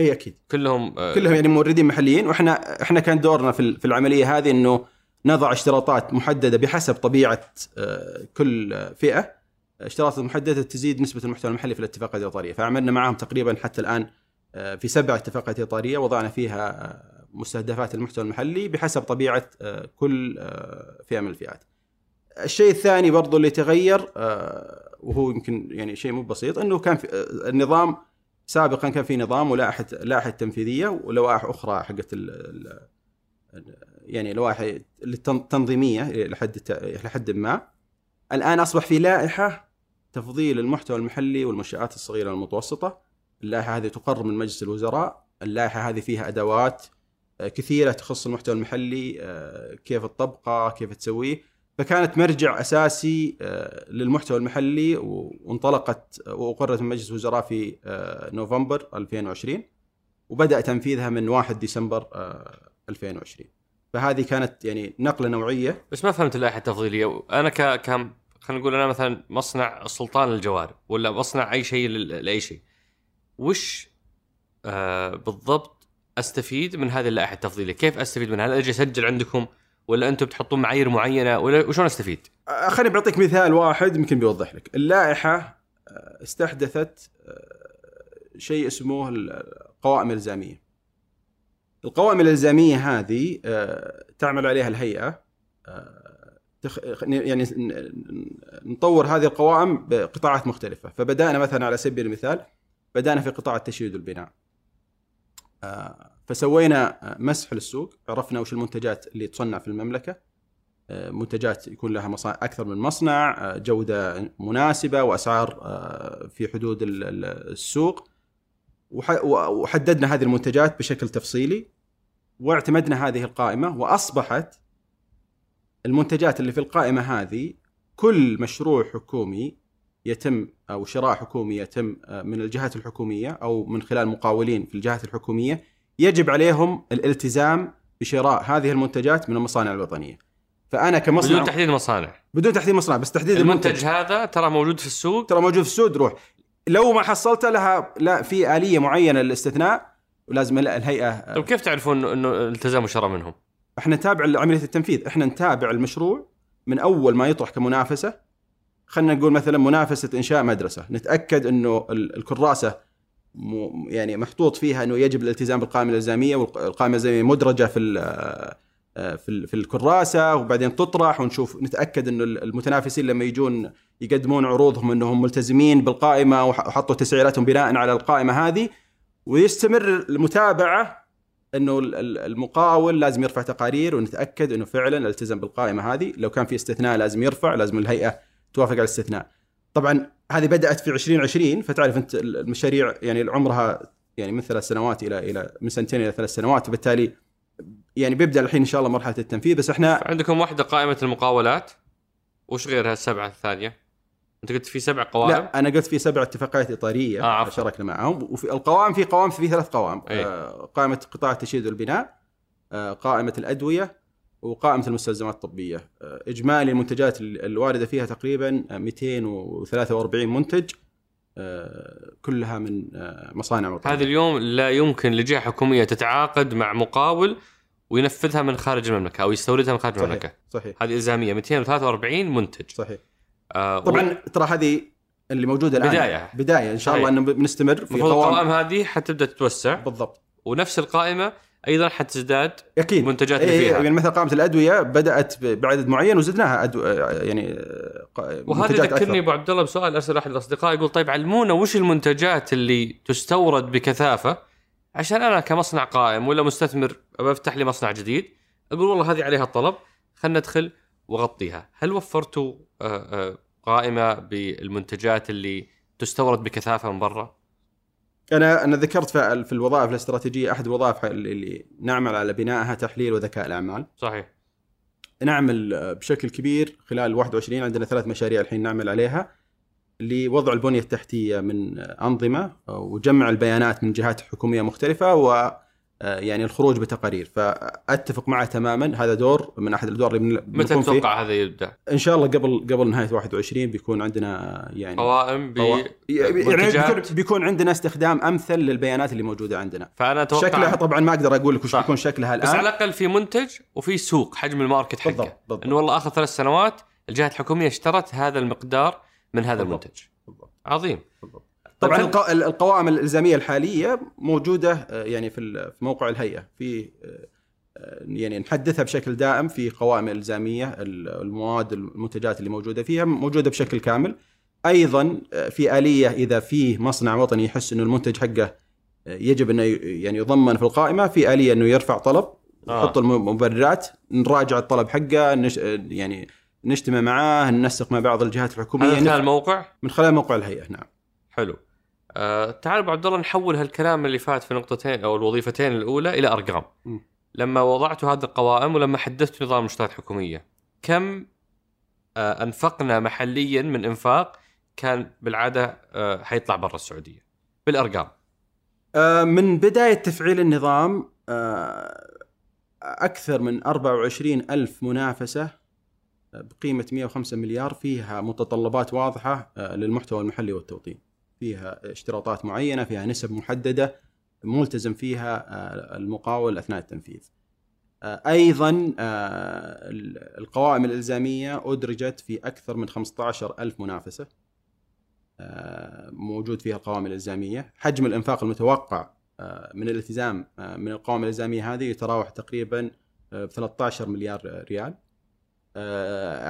S2: إي أكيد.
S1: كلهم
S2: آه كلهم يعني موردين محليين. وإحنا إحنا كان دورنا في في العملية هذه إنه نضع اشتراطات محددة بحسب طبيعة آه كل فئة. اشتراطات محددة تزيد نسبة المحتوى المحلي في الاتفاقات الاطاريه فعملنا معهم تقريبا حتى الآن آه في سبع اتفاقات اطاريه وضعنا فيها آه، مستهدفات المحتوى المحلي بحسب طبيعة آه، كل فئة من الفئات. الشيء الثاني برضو اللي تغير آه، وهو يمكن يعني شيء مو بسيط إنه كان في آه، النظام سابقا كان في نظام ولائحه لائحه تنفيذية ولوائح أخرى حقت يعني لوائح التنظيميه لحد لحد ما. الآن أصبح في لائحة تفضيل المحتوى المحلي والمنشآت الصغيرة والمتوسطة. اللائحة هذه تقر من مجلس الوزراء. اللائحة هذه فيها أدوات آه، كثيرة تخص المحتوى المحلي كيف تطبقه كيف تسويه. فكانت مرجع أساسي آه، للمحتوى المحلي وانطلقت وأقرت من مجلس الوزراء في آه، نوفمبر 2020 وبدأ تنفيذها من 1 ديسمبر 2020 آه، فهذه كانت يعني نقلة نوعية.
S1: بس ما فهمت اللائحة التفضيلية. أنا ك كم خلينا نقول أنا مثلا مصنع سلطان للجوارب ولا مصنع أي شيء لأي شيء. وش آه بالضبط أستفيد من هذه اللائحة التفضيلية؟ كيف أستفيد منها؟ هل أجي أسجل عندكم ولا أنتم بتحطون معايير معينة ولا وشلون أستفيد؟
S2: خليني بعطيك مثال واحد يمكن بيوضح لك، اللائحة استحدثت شيء اسمه القوائم الالزاميه. القوائم الإلزامية هذه تعمل عليها الهيئة يعني نطور هذه القوائم بقطاعات مختلفة، فبدأنا مثلا على سبيل المثال بدأنا في قطاع التشييد والبناء. فسوينا مسح للسوق عرفنا وش المنتجات اللي تصنع في المملكة. آه، منتجات يكون لها مصانع أكثر من مصنع آه، جودة مناسبة وأسعار آه، في حدود ال- ال- السوق. وح- وحددنا هذه المنتجات بشكل تفصيلي واعتمدنا هذه القائمة وأصبحت المنتجات اللي في القائمة هذه كل مشروع حكومي يتم أو شراء حكومي يتم آه، من الجهات الحكومية أو من خلال مقاولين في الجهات الحكومية يجب عليهم الالتزام بشراء هذه المنتجات من المصانع الوطنية. فأنا كمصنع
S1: بدون تحديد مصانع.
S2: بدون تحديد مصنع بس تحديد
S1: المنتج.
S2: المنتج
S1: هذا ترى موجود في السوق.
S2: ترى موجود في السوق روح لو ما حصلته لها لا في آلية معينة للاستثناء ولازم ال- الهيئه
S1: طيب كيف تعرفون إنه التزام شراء منهم؟
S2: إحنا نتابع عملية التنفيذ. إحنا نتابع المشروع من أول ما يطرح كمنافسة. خلينا نقول مثلا منافسة إنشاء مدرسة. نتأكد إنه ال- الكراسة يعني محطوط فيها إنه يجب الالتزام بالقائمة الإلزامية والقائمه الإلزامية مدرجة في ال- في في الكراسة وبعدين تطرح ونشوف نتأكد إنه المتنافسين لما يجون يقدمون عروضهم إنهم ملتزمين بالقائمة وح- وحطوا تسعيراتهم بناء على القائمة هذه. ويستمر المتابعة إنه ال- ال- المقاول لازم يرفع تقارير ونتأكد إنه فعلا التزم بالقائمة هذه. لو كان في استثناء لازم يرفع لازم الهيئة توافق على الاستثناء. طبعا هذه بدأت في 2020 فتعرف أنت المشاريع يعني عمرها يعني من ثلاث سنوات إلى إلى من سنتين إلى ثلاث سنوات وبالتالي يعني بيبدأ الحين إن شاء الله مرحلة التنفيذ بس إحنا
S1: عندكم واحدة قائمة المقاولات وش غيرها السبعة الثانية؟ أنت قلت في سبع قوائم
S2: لا أنا قلت في سبع اتفاقيات إطارية
S1: آه،.
S2: شاركنا معهم وفي القوائم في قوائم في ثلاث قوائم
S1: أي.
S2: آه قائمة قطاع التشييد والبناء آه قائمة الأدوية وقائمة المستلزمات الطبية. آه إجمالي المنتجات ال- الواردة فيها تقريبا آه، 243 منتج آه كلها من آه مصانع وطنية.
S1: هذه اليوم لا يمكن لجهة حكومية تتعاقد مع مقاول وينفذها من خارج المملكة أو يستوردها من خارج المملكة.
S2: صحيح. صحيح
S1: هذه إلزامية. 243 منتج.
S2: صحيح.
S1: آه
S2: طبعا ترى هذه اللي موجودة الآن.
S1: بداية.
S2: بداية. إن شاء الله
S1: صحيح.
S2: إنه بنستمر في
S1: القوائم
S2: قوائم
S1: هذه حتبدا تتوسع.
S2: بالضبط.
S1: ونفس القائمة أيضا حتزداد
S2: أكيد.
S1: المنتجات اللي
S2: إيه
S1: فيها.
S2: يعني مثلا قائمه الأدوية بدأت بعدد معين وزدناها أدو... يعني ق-
S1: وهذا
S2: منتجات
S1: يذكرني. أبو عبد الله بسؤال أرسل أحد الأصدقاء يقول طيب علمونا وش المنتجات اللي تستورد بكثافة؟ عشان أنا كمصنع قائم ولا مستثمر بفتح لي مصنع جديد أقول والله هذه عليها الطلب خلنا ندخل وأغطيها. هل وفرتوا آه، آه، قائمة بالمنتجات اللي تستورد بكثافة من برا؟
S2: أنا أنا ذكرت في في الوظائف الاستراتيجية أحد الوظائف اللي نعمل على بنائها تحليل وذكاء الأعمال.
S1: صحيح.
S2: نعمل بشكل كبير خلال 21 عندنا ثلاث مشاريع الحين نعمل عليها لوضع البنية التحتية من أنظمة وجمع البيانات من جهات حكومية مختلفة و يعني الخروج بتقارير فأتفق معه تماما هذا دور من أحد الأدوار اللي
S1: متى تتوقع هذا يبدأ؟
S2: إن شاء الله قبل قبل نهاية 21 بيكون عندنا يعني
S1: قوائم
S2: قوا- يعني بيكون عندنا استخدام أمثل للبيانات اللي موجودة عندنا
S1: فأنا أتوقع
S2: شكلها طبعا ما أقدر أقول لك وش. بيكون شكلها الآن
S1: بس على الأقل في منتج وفي سوق حجم الماركت حقه
S2: بالضبط بالضبط
S1: إنه والله آخر ثلاث سنوات الجهات الحكومية اشترت هذا المقدار من هذا
S2: بالضبط.
S1: المنتج
S2: بالضبط.
S1: عظيم
S2: بالضبط. طبعا القوائم الإلزامية الحالية موجودة آه، يعني في موقع الهيئة في آه، آه، يعني نحدثها بشكل دائم في قوائم إلزامية ال- المواد المنتجات اللي موجودة فيها موجودة بشكل كامل. أيضا آه، في آلية إذا في مصنع وطني يحس إنه المنتج حقه آه، يجب إنه يعني يضمن في القائمة في آلية إنه يرفع طلب
S1: آه.
S2: يحط المبررات نراجع الطلب حقه نش... آه، يعني نجتمع معاه ننسق مع بعض الجهات الحكومية.
S1: هذا خلال
S2: نف-
S1: الموقع؟
S2: من خلال موقع الهيئة نعم.
S1: حلو. آه تعال أبو عبد الله نحول هالكلام اللي فات في نقطتين أو الوظيفتين الأولى إلى أرقام.
S2: م.
S1: لما وضعتوا هذه القوائم ولما حدثت نظام المشتريات الحكوميه كم آه أنفقنا محليا من إنفاق كان بالعادة آه حيطلع برا السعودية؟ بالأرقام.
S2: آه، من بداية تفعيل النظام آه، أكثر من 24 ألف منافسة آه، بقيمة 105 مليار فيها متطلبات واضحة آه، للمحتوى المحلي والتوطين. فيها اشتراطات معينة فيها نسب محددة ملتزم فيها آه، المقاول أثناء التنفيذ. آه، أيضا آه، القوائم الإلزامية أدرجت في أكثر من 15 ألف منافسة آه، موجود فيها القوائم الإلزامية. حجم الإنفاق المتوقع من الالتزام من القوائم الإلزامية هذه يتراوح تقريبا ب 13 مليار ريال.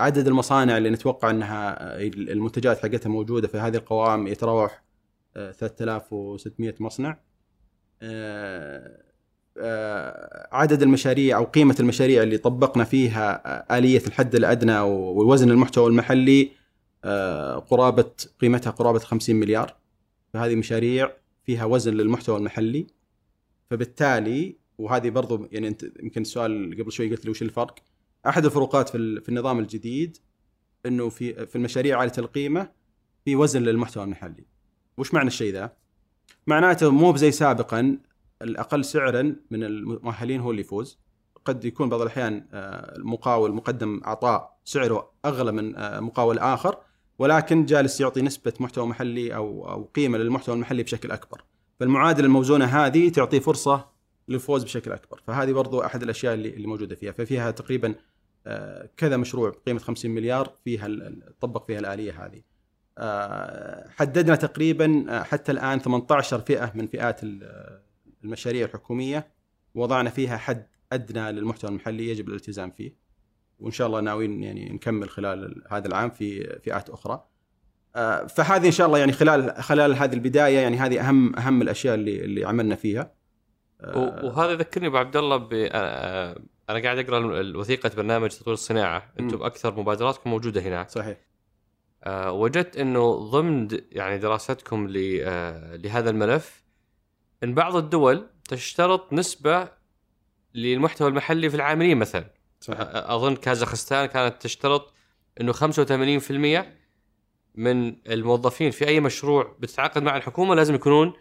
S2: عدد المصانع اللي نتوقع أنها آه، المنتجات حقتها موجودة في هذه القوائم يتراوح آه، 3600 مصنع. آه، آه، عدد المشاريع أو قيمة المشاريع اللي طبقنا فيها آه، آلية الحد الأدنى ووزن المحتوى المحلي آه، قرابة قيمتها قرابة 50 مليار. فهذه مشاريع فيها وزن للمحتوى المحلي. فبالتالي وهذه برضو يعني أنت يمكن السؤال قبل شوي قلت لي وش الفرق؟ أحد الفروقات في في النظام الجديد إنه في في المشاريع عالية القيمة في وزن للمحتوى المحلي. وش معنى الشيء ذا؟ معناته مو بزي سابقا الأقل سعرا من المؤهلين هو اللي يفوز. قد يكون بعض الأحيان آه، المقاول مقدم عطاء سعره أغلى من آه، مقاول آخر ولكن جالس يعطي نسبة محتوى محلي أو أو قيمة للمحتوى المحلي بشكل أكبر. فالمعادلة الموزونة هذه تعطي فرصة للفوز بشكل أكبر، فهذه برضو أحد الأشياء اللي موجودة فيها، ففيها تقريبا كذا مشروع بقيمة 50 مليار فيها طبق فيها الآلية هذه. آه، حددنا تقريبا آه، حتى الآن 18 فئة من فئات المشاريع الحكومية وضعنا فيها حد أدنى للمحتوى المحلي يجب الالتزام فيه. وإن شاء الله ناويين يعني نكمل خلال هذا العام في فئات أخرى. فهذه إن شاء الله يعني خلال خلال هذه البداية يعني هذه أهم أهم الأشياء اللي اللي عملنا فيها.
S1: وهذا يذكرني أبو عبد الله ب أنا قاعد أقرأ وثيقة برنامج تطوير الصناعة. أنتم أكثر مبادراتكم موجودة هناك
S2: صحيح.
S1: آه وجدت إنه ضمن يعني دراستكم آه لهذا الملف إن بعض الدول تشترط نسبة للمحتوى المحلي في العاملين مثلا. صحيح. أظن كازاخستان كانت تشترط إنه 85% من الموظفين في أي مشروع بتتعاقد مع الحكومة لازم يكونون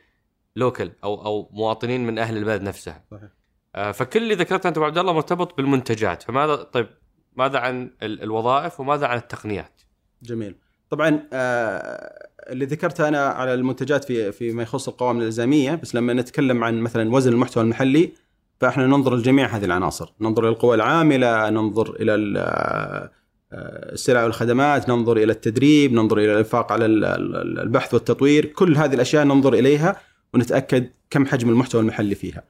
S1: لوكل أو أو مواطنين من أهل البلد نفسها صحيح. آه، فكل اللي ذكرته أنت أبو عبد الله مرتبط بالمنتجات. فماذا طيب ماذا عن الوظائف وماذا عن التقنيات؟
S2: جميل. طبعا آه اللي ذكرته أنا على المنتجات في فيما يخص القوائم الإلزامية بس لما نتكلم عن مثلا وزن المحتوى المحلي فإحنا ننظر لجميع هذه العناصر. ننظر إلى القوى العاملة ننظر إلى آه، السلع والخدمات ننظر إلى التدريب ننظر إلى الإنفاق على البحث والتطوير. كل هذه الأشياء ننظر إليها ونتأكد كم حجم المحتوى المحلي فيها.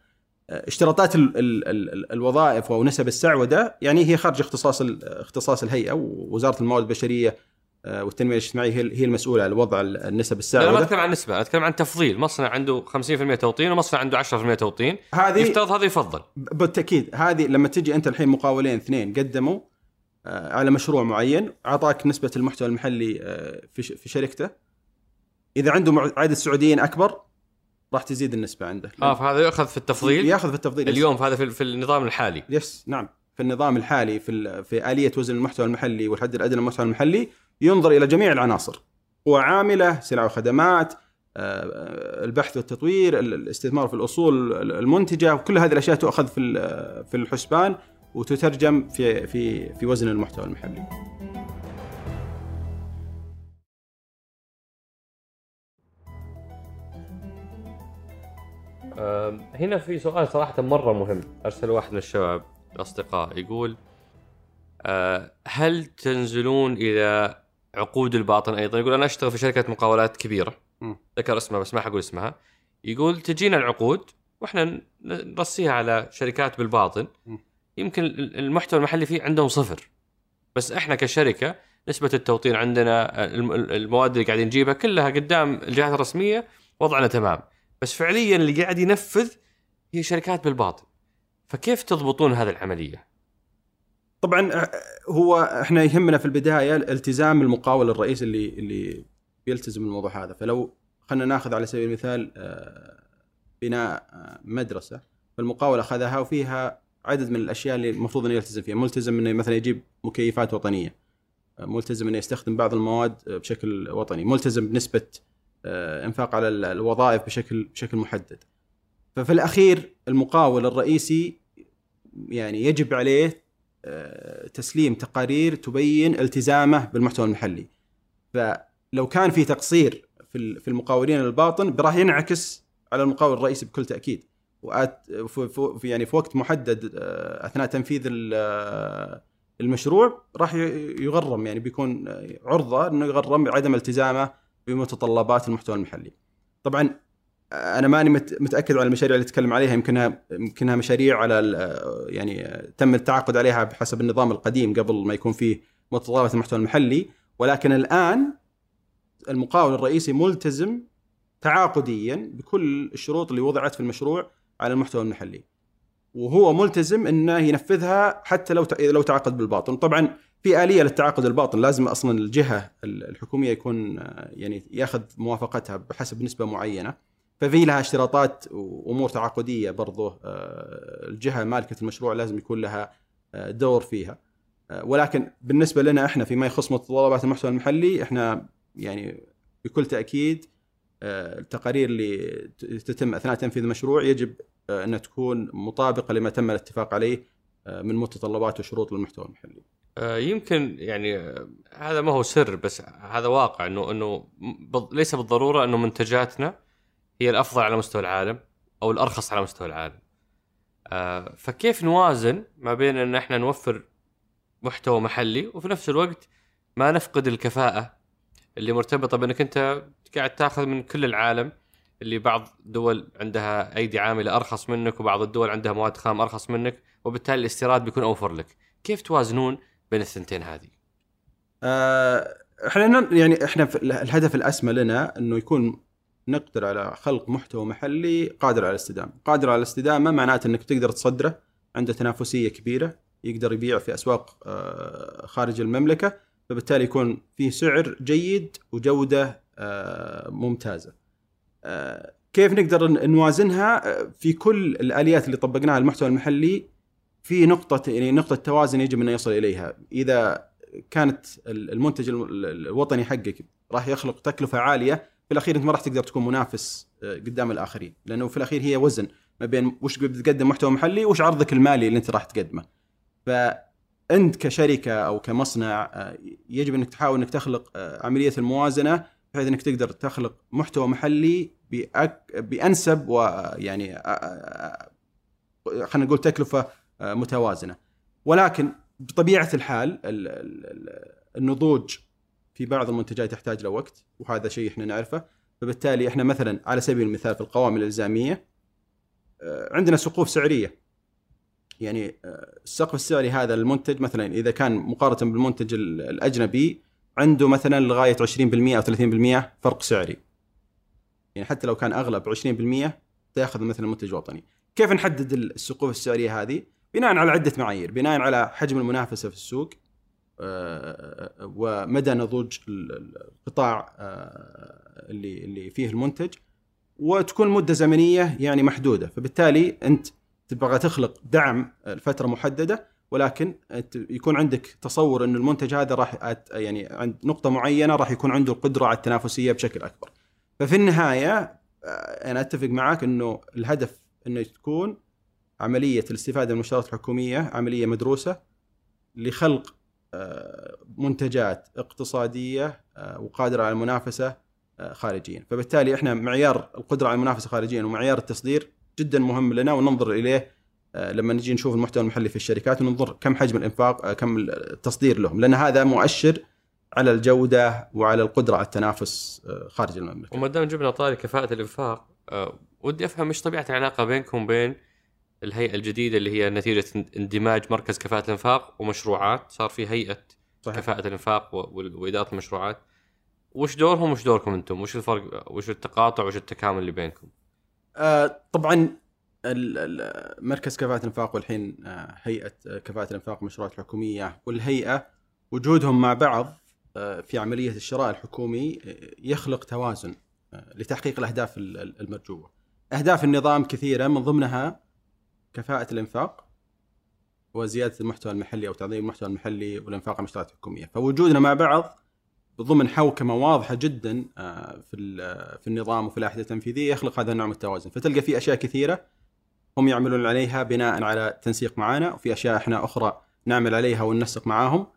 S2: اشتراطات ال ال ال الوظائف ونسب السعودة يعني هي خارج اختصاص اختصاص الهيئة ووزارة الموارد البشرية آه، والتنمية الاجتماعية هي المسؤولة عن وضع النسب السعوده
S1: أنا ما أتكلم عن نسبة أتكلم عن تفضيل. مصنع عنده 50% توطين ومصنع عنده 10% توطين. هذه يفترض هذا يفضل.
S2: بالتأكيد هذه لما تجي أنت الحين مقاولين اثنين قدموا آه، على مشروع معين أعطاك نسبة المحتوى المحلي آه، في شركته. إذا عنده عدد سعوديين أكبر راح تزيد النسبة عنده
S1: آه فهذا ياخذ في التفضيل؟
S2: يأخذ في التفضيل
S1: اليوم في هذا في, في النظام الحالي.
S2: يس نعم. في النظام الحالي في في آلية وزن المحتوى المحلي والحد الأدنى للمحتوى المحلي ينظر إلى جميع العناصر. قوى عاملة سلع وخدمات آه، البحث والتطوير الاستثمار في الأصول المنتجة وكل هذه الأشياء تؤخذ في في الحسبان وتترجم في في في وزن المحتوى المحلي.
S1: هنا في سؤال صراحة مرة مهم. أرسل واحد من الشباب الأصدقاء يقول أه، هل تنزلون إلى عقود الباطن أيضا؟ يقول أنا أشتغل في شركة مقاولات كبيرة. ذكر اسمها بس ما حقول اسمها. يقول تجينا العقود وإحنا نرسيها على شركات بالباطن. يمكن المحتوى المحلي فيه عندهم صفر. بس إحنا كشركة نسبة التوطين عندنا المواد اللي قاعدين نجيبها كلها قدام الجهات الرسمية وضعنا تمام. بس فعليا اللي قاعد ينفذ هي شركات بالباطن فكيف تضبطون هذه العملية؟
S2: طبعا آه، هو إحنا يهمنا في البداية التزام المقاول الرئيسي اللي اللي بيلتزم الموضوع هذا. فلو خلينا ناخذ على سبيل المثال آه، بناء آه، مدرسة فالمقاول أخذها وفيها عدد من الأشياء اللي المفروض إنه يلتزم فيها. ملتزم إنه مثلا يجيب مكيفات وطنية ملتزم إنه يستخدم بعض المواد بشكل وطني. ملتزم بنسبة انفاق على الوظائف بشكل بشكل محدد. ففي الأخير المقاول الرئيسي يعني يجب عليه آه، تسليم تقارير تبين التزامه بالمحتوى المحلي. فلو كان في تقصير في المقاولين الباطن راح ينعكس على المقاول الرئيسي بكل تأكيد. وآت في يعني في وقت محدد آه، أثناء تنفيذ المشروع راح يغرم. يعني بيكون عرضة إنه يغرم بعدم التزامه بمتطلبات المحتوى المحلي. طبعا أنا ماني متأكد عن المشاريع اللي تتكلم عليها يمكنها يمكنها مشاريع على يعني تم التعاقد عليها بحسب النظام القديم قبل ما يكون فيه متطلبات المحتوى المحلي ولكن الآن المقاول الرئيسي ملتزم تعاقديا بكل الشروط اللي وضعت في المشروع على المحتوى المحلي. وهو ملتزم إنه ينفذها حتى لو لو تعاقد بالباطن طبعا في آلية للتعاقد الباطن. لازم أصلا الجهة ال- الحكومية يكون آه، يعني يأخذ موافقتها بحسب نسبة معينة. ففي لها اشتراطات وأمور تعاقدية برضو آه، الجهة مالكة المشروع لازم يكون لها آه، دور فيها. ولكن بالنسبة لنا إحنا فيما يخص متطلبات المحتوى المحلي إحنا يعني بكل تأكيد التقارير اللي تتم أثناء تنفيذ المشروع يجب انها تكون مطابقة لما تم الاتفاق عليه من متطلبات وشروط للمحتوى المحلي.
S1: آه، يمكن يعني آه، هذا ما هو سر بس هذا واقع إنه إنه ليس بالضرورة إنه منتجاتنا هي الأفضل على مستوى العالم أو الأرخص على مستوى العالم. آه، فكيف نوازن ما بين إن إحنا نوفر محتوى محلي وفي نفس الوقت ما نفقد الكفاءة اللي مرتبطة بإنك أنت قاعد تأخذ من كل العالم اللي بعض الدول عندها أيدي عاملة أرخص منك وبعض الدول عندها مواد خام أرخص منك وبالتالي الاستيراد بيكون أوفر لك. كيف توازنون بين الثنتين هذه؟
S2: آه، إحنا يعني إحنا الهدف الأسمى لنا إنه يكون نقدر على خلق محتوى محلي قادر على الاستدامة، قادر على الاستدامة معناته إنك تقدر تصدره عنده تنافسية كبيرة يقدر يبيع في أسواق آه، خارج المملكة فبالتالي يكون فيه سعر جيد وجودة آه، ممتازة. كيف نقدر نوازنها في كل الآليات اللي طبقناها المحتوى المحلي في نقطة يعني نقطة توازن يجب أن يصل إليها، إذا كانت ال- المنتج الم- ال- الوطني حقك راح يخلق تكلفة عالية في الأخير أنت ما راح تقدر تكون منافس آه، قدام الآخرين. لأنه في الأخير هي وزن ما بين وش بتقدم محتوى محلي وش عرضك المالي اللي أنت راح تقدمه. فأنت كشركة أو كمصنع آه، يجب أنك تحاول أنك تخلق آه، عملية الموازنة بحيث أنك تقدر تخلق محتوى محلي بأك بأنسب ويعني خلينا نقول تكلفة متوازنة. ولكن بطبيعة الحال ال- ال- ال- النضوج في بعض المنتجات يحتاج له وقت وهذا شيء إحنا نعرفه. فبالتالي إحنا مثلا على سبيل المثال في القوائم الإلزامية آه، عندنا سقوف سعرية. يعني آه، السقف السعري هذا المنتج مثلا إذا كان مقارنة بالمنتج ال- الأجنبي عنده مثلا لغاية 20% أو 30% فرق سعري. يعني حتى لو كان اغلى ب 20% تأخذ مثلا منتج وطني. كيف نحدد السقوف السعرية هذه؟ بناء على عدة معايير. بناء على حجم المنافسة في السوق آه، ومدى نضوج ال- ال- القطاع آه، اللي اللي فيه المنتج وتكون مدة زمنية يعني محدودة. فبالتالي أنت تبغى تخلق دعم لفترة محددة ولكن يكون عندك تصور أن المنتج هذا راح يعني عند نقطة معينة راح يكون عنده القدرة على التنافسية بشكل أكبر. ففي النهاية آه، أنا أتفق معك أنه الهدف أنه تكون عملية الاستفادة من المنشورات الحكومية عملية مدروسة لخلق آه، منتجات اقتصادية آه، وقادرة على المنافسة آه، خارجيا، فبالتالي إحنا معيار القدرة على المنافسة خارجيا ومعيار التصدير جدا مهم لنا وننظر إليه لما نجي نشوف المحتوى المحلي في الشركات وننظر كم حجم الإنفاق كم التصدير لهم، لأن هذا مؤشر على الجودة وعلى القدرة على التنافس خارج المملكة.
S1: وما دام جبنا طاري كفاءة الإنفاق ودي أفهم إيش طبيعة العلاقة بينكم وبين الهيئة الجديدة اللي هي نتيجة اندماج مركز كفاءة الإنفاق ومشروعات صار في هيئة
S2: صحيح.
S1: كفاءة الإنفاق و- وال- وإدارة المشروعات وش دورهم وش دوركم أنتم؟ وش الفرق وش التقاطع وش التكامل اللي بينكم؟
S2: آه، طبعا مركز كفاءة الإنفاق والحين آه، هيئة آه، كفاءة الإنفاق والمشروعات الحكومية والهيئة وجودهم مع بعض آه، في عملية الشراء الحكومي آه، يخلق توازن آه، لتحقيق الأهداف ال- ال- المرجوة. أهداف النظام كثيرة من ضمنها كفاءة الإنفاق وزيادة المحتوى المحلي أو تعظيم المحتوى المحلي والإنفاق على المشروعات الحكومية، فوجودنا مع بعض ضمن حوكمة واضحة جدا آه، في ال- في النظام وفي اللائحه التنفيذية يخلق هذا النوع من التوازن، فتلقى في أشياء كثيرة هم يعملون عليها بناء على تنسيق معنا وفي أشياء إحنا أخرى نعمل عليها وننسق معاهم.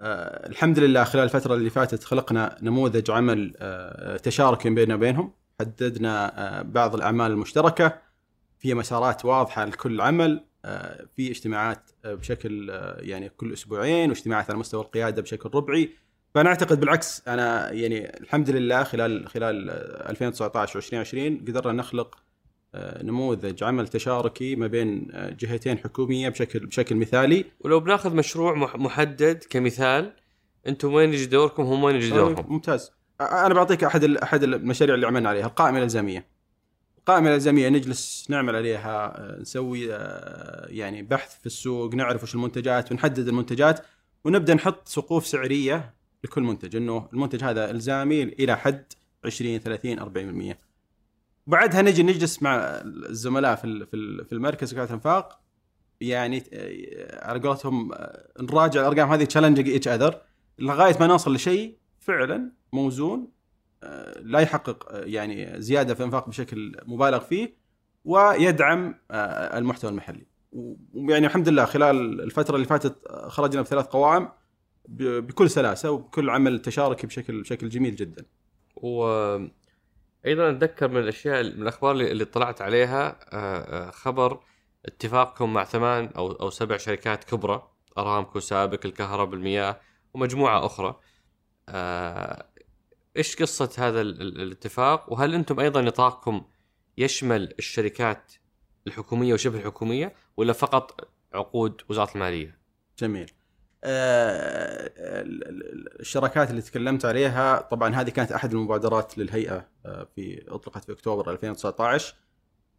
S2: آه، الحمد لله خلال الفترة اللي فاتت خلقنا نموذج عمل آه، تشاركي بيننا وبينهم، حددنا آه، بعض الأعمال المشتركة. في مسارات واضحة لكل عمل آه، في اجتماعات آه، بشكل آه، يعني كل أسبوعين واجتماعات على مستوى القيادة بشكل ربعي. فأنا أعتقد بالعكس أنا يعني الحمد لله خلال خلال 2019 و2020 قدرنا نخلق نموذج عمل تشاركي ما بين جهتين حكومية بشكل بشكل مثالي.
S1: ولو بناخذ مشروع مح- محدد كمثال أنتم وين يجي دوركم هم وين يجي دورهم؟
S2: ممتاز. أنا بعطيك أحد أحد المشاريع اللي عملنا عليها القائمة الإلزامية. القائمه الالزاميه نجلس نعمل عليها آه، نسوي آه، يعني بحث في السوق نعرف وش المنتجات ونحدد المنتجات ونبدأ نحط سقوف سعرية لكل منتج إنه المنتج هذا ألزامي إلى حد 20 30 40% بعدها نجي نجلس مع الزملاء في في المركز كفاءة الإنفاق يعني آه، على قولتهم نراجع الأرقام هذه challenge each other لغاية ما نوصل لشيء فعلا موزون لا يحقق يعني زيادة في الإنفاق بشكل مبالغ فيه ويدعم آه، المحتوى المحلي ويعني الحمد لله خلال الفترة اللي فاتت خرجنا بثلاث قوائم بكل سلاسة وبكل عمل تشاركي بشكل بشكل جميل جدا.
S1: وأيضا أتذكر من الأشياء من الأخبار اللي اطلعت عليها آه، آه، خبر اتفاقكم مع ثمان أو أو سبع شركات كبرى أرامكو سابق الكهرباء المياه ومجموعة أخرى. إيش قصة هذا الاتفاق وهل أنتم أيضا نطاقكم يشمل الشركات الحكومية وشبه الحكومية ولا فقط عقود وزارة المالية؟
S2: جميل. آه الشراكات اللي تكلمت عليها طبعا هذه كانت أحد المبادرات للهيئة آه، في أطلقت في أكتوبر 2019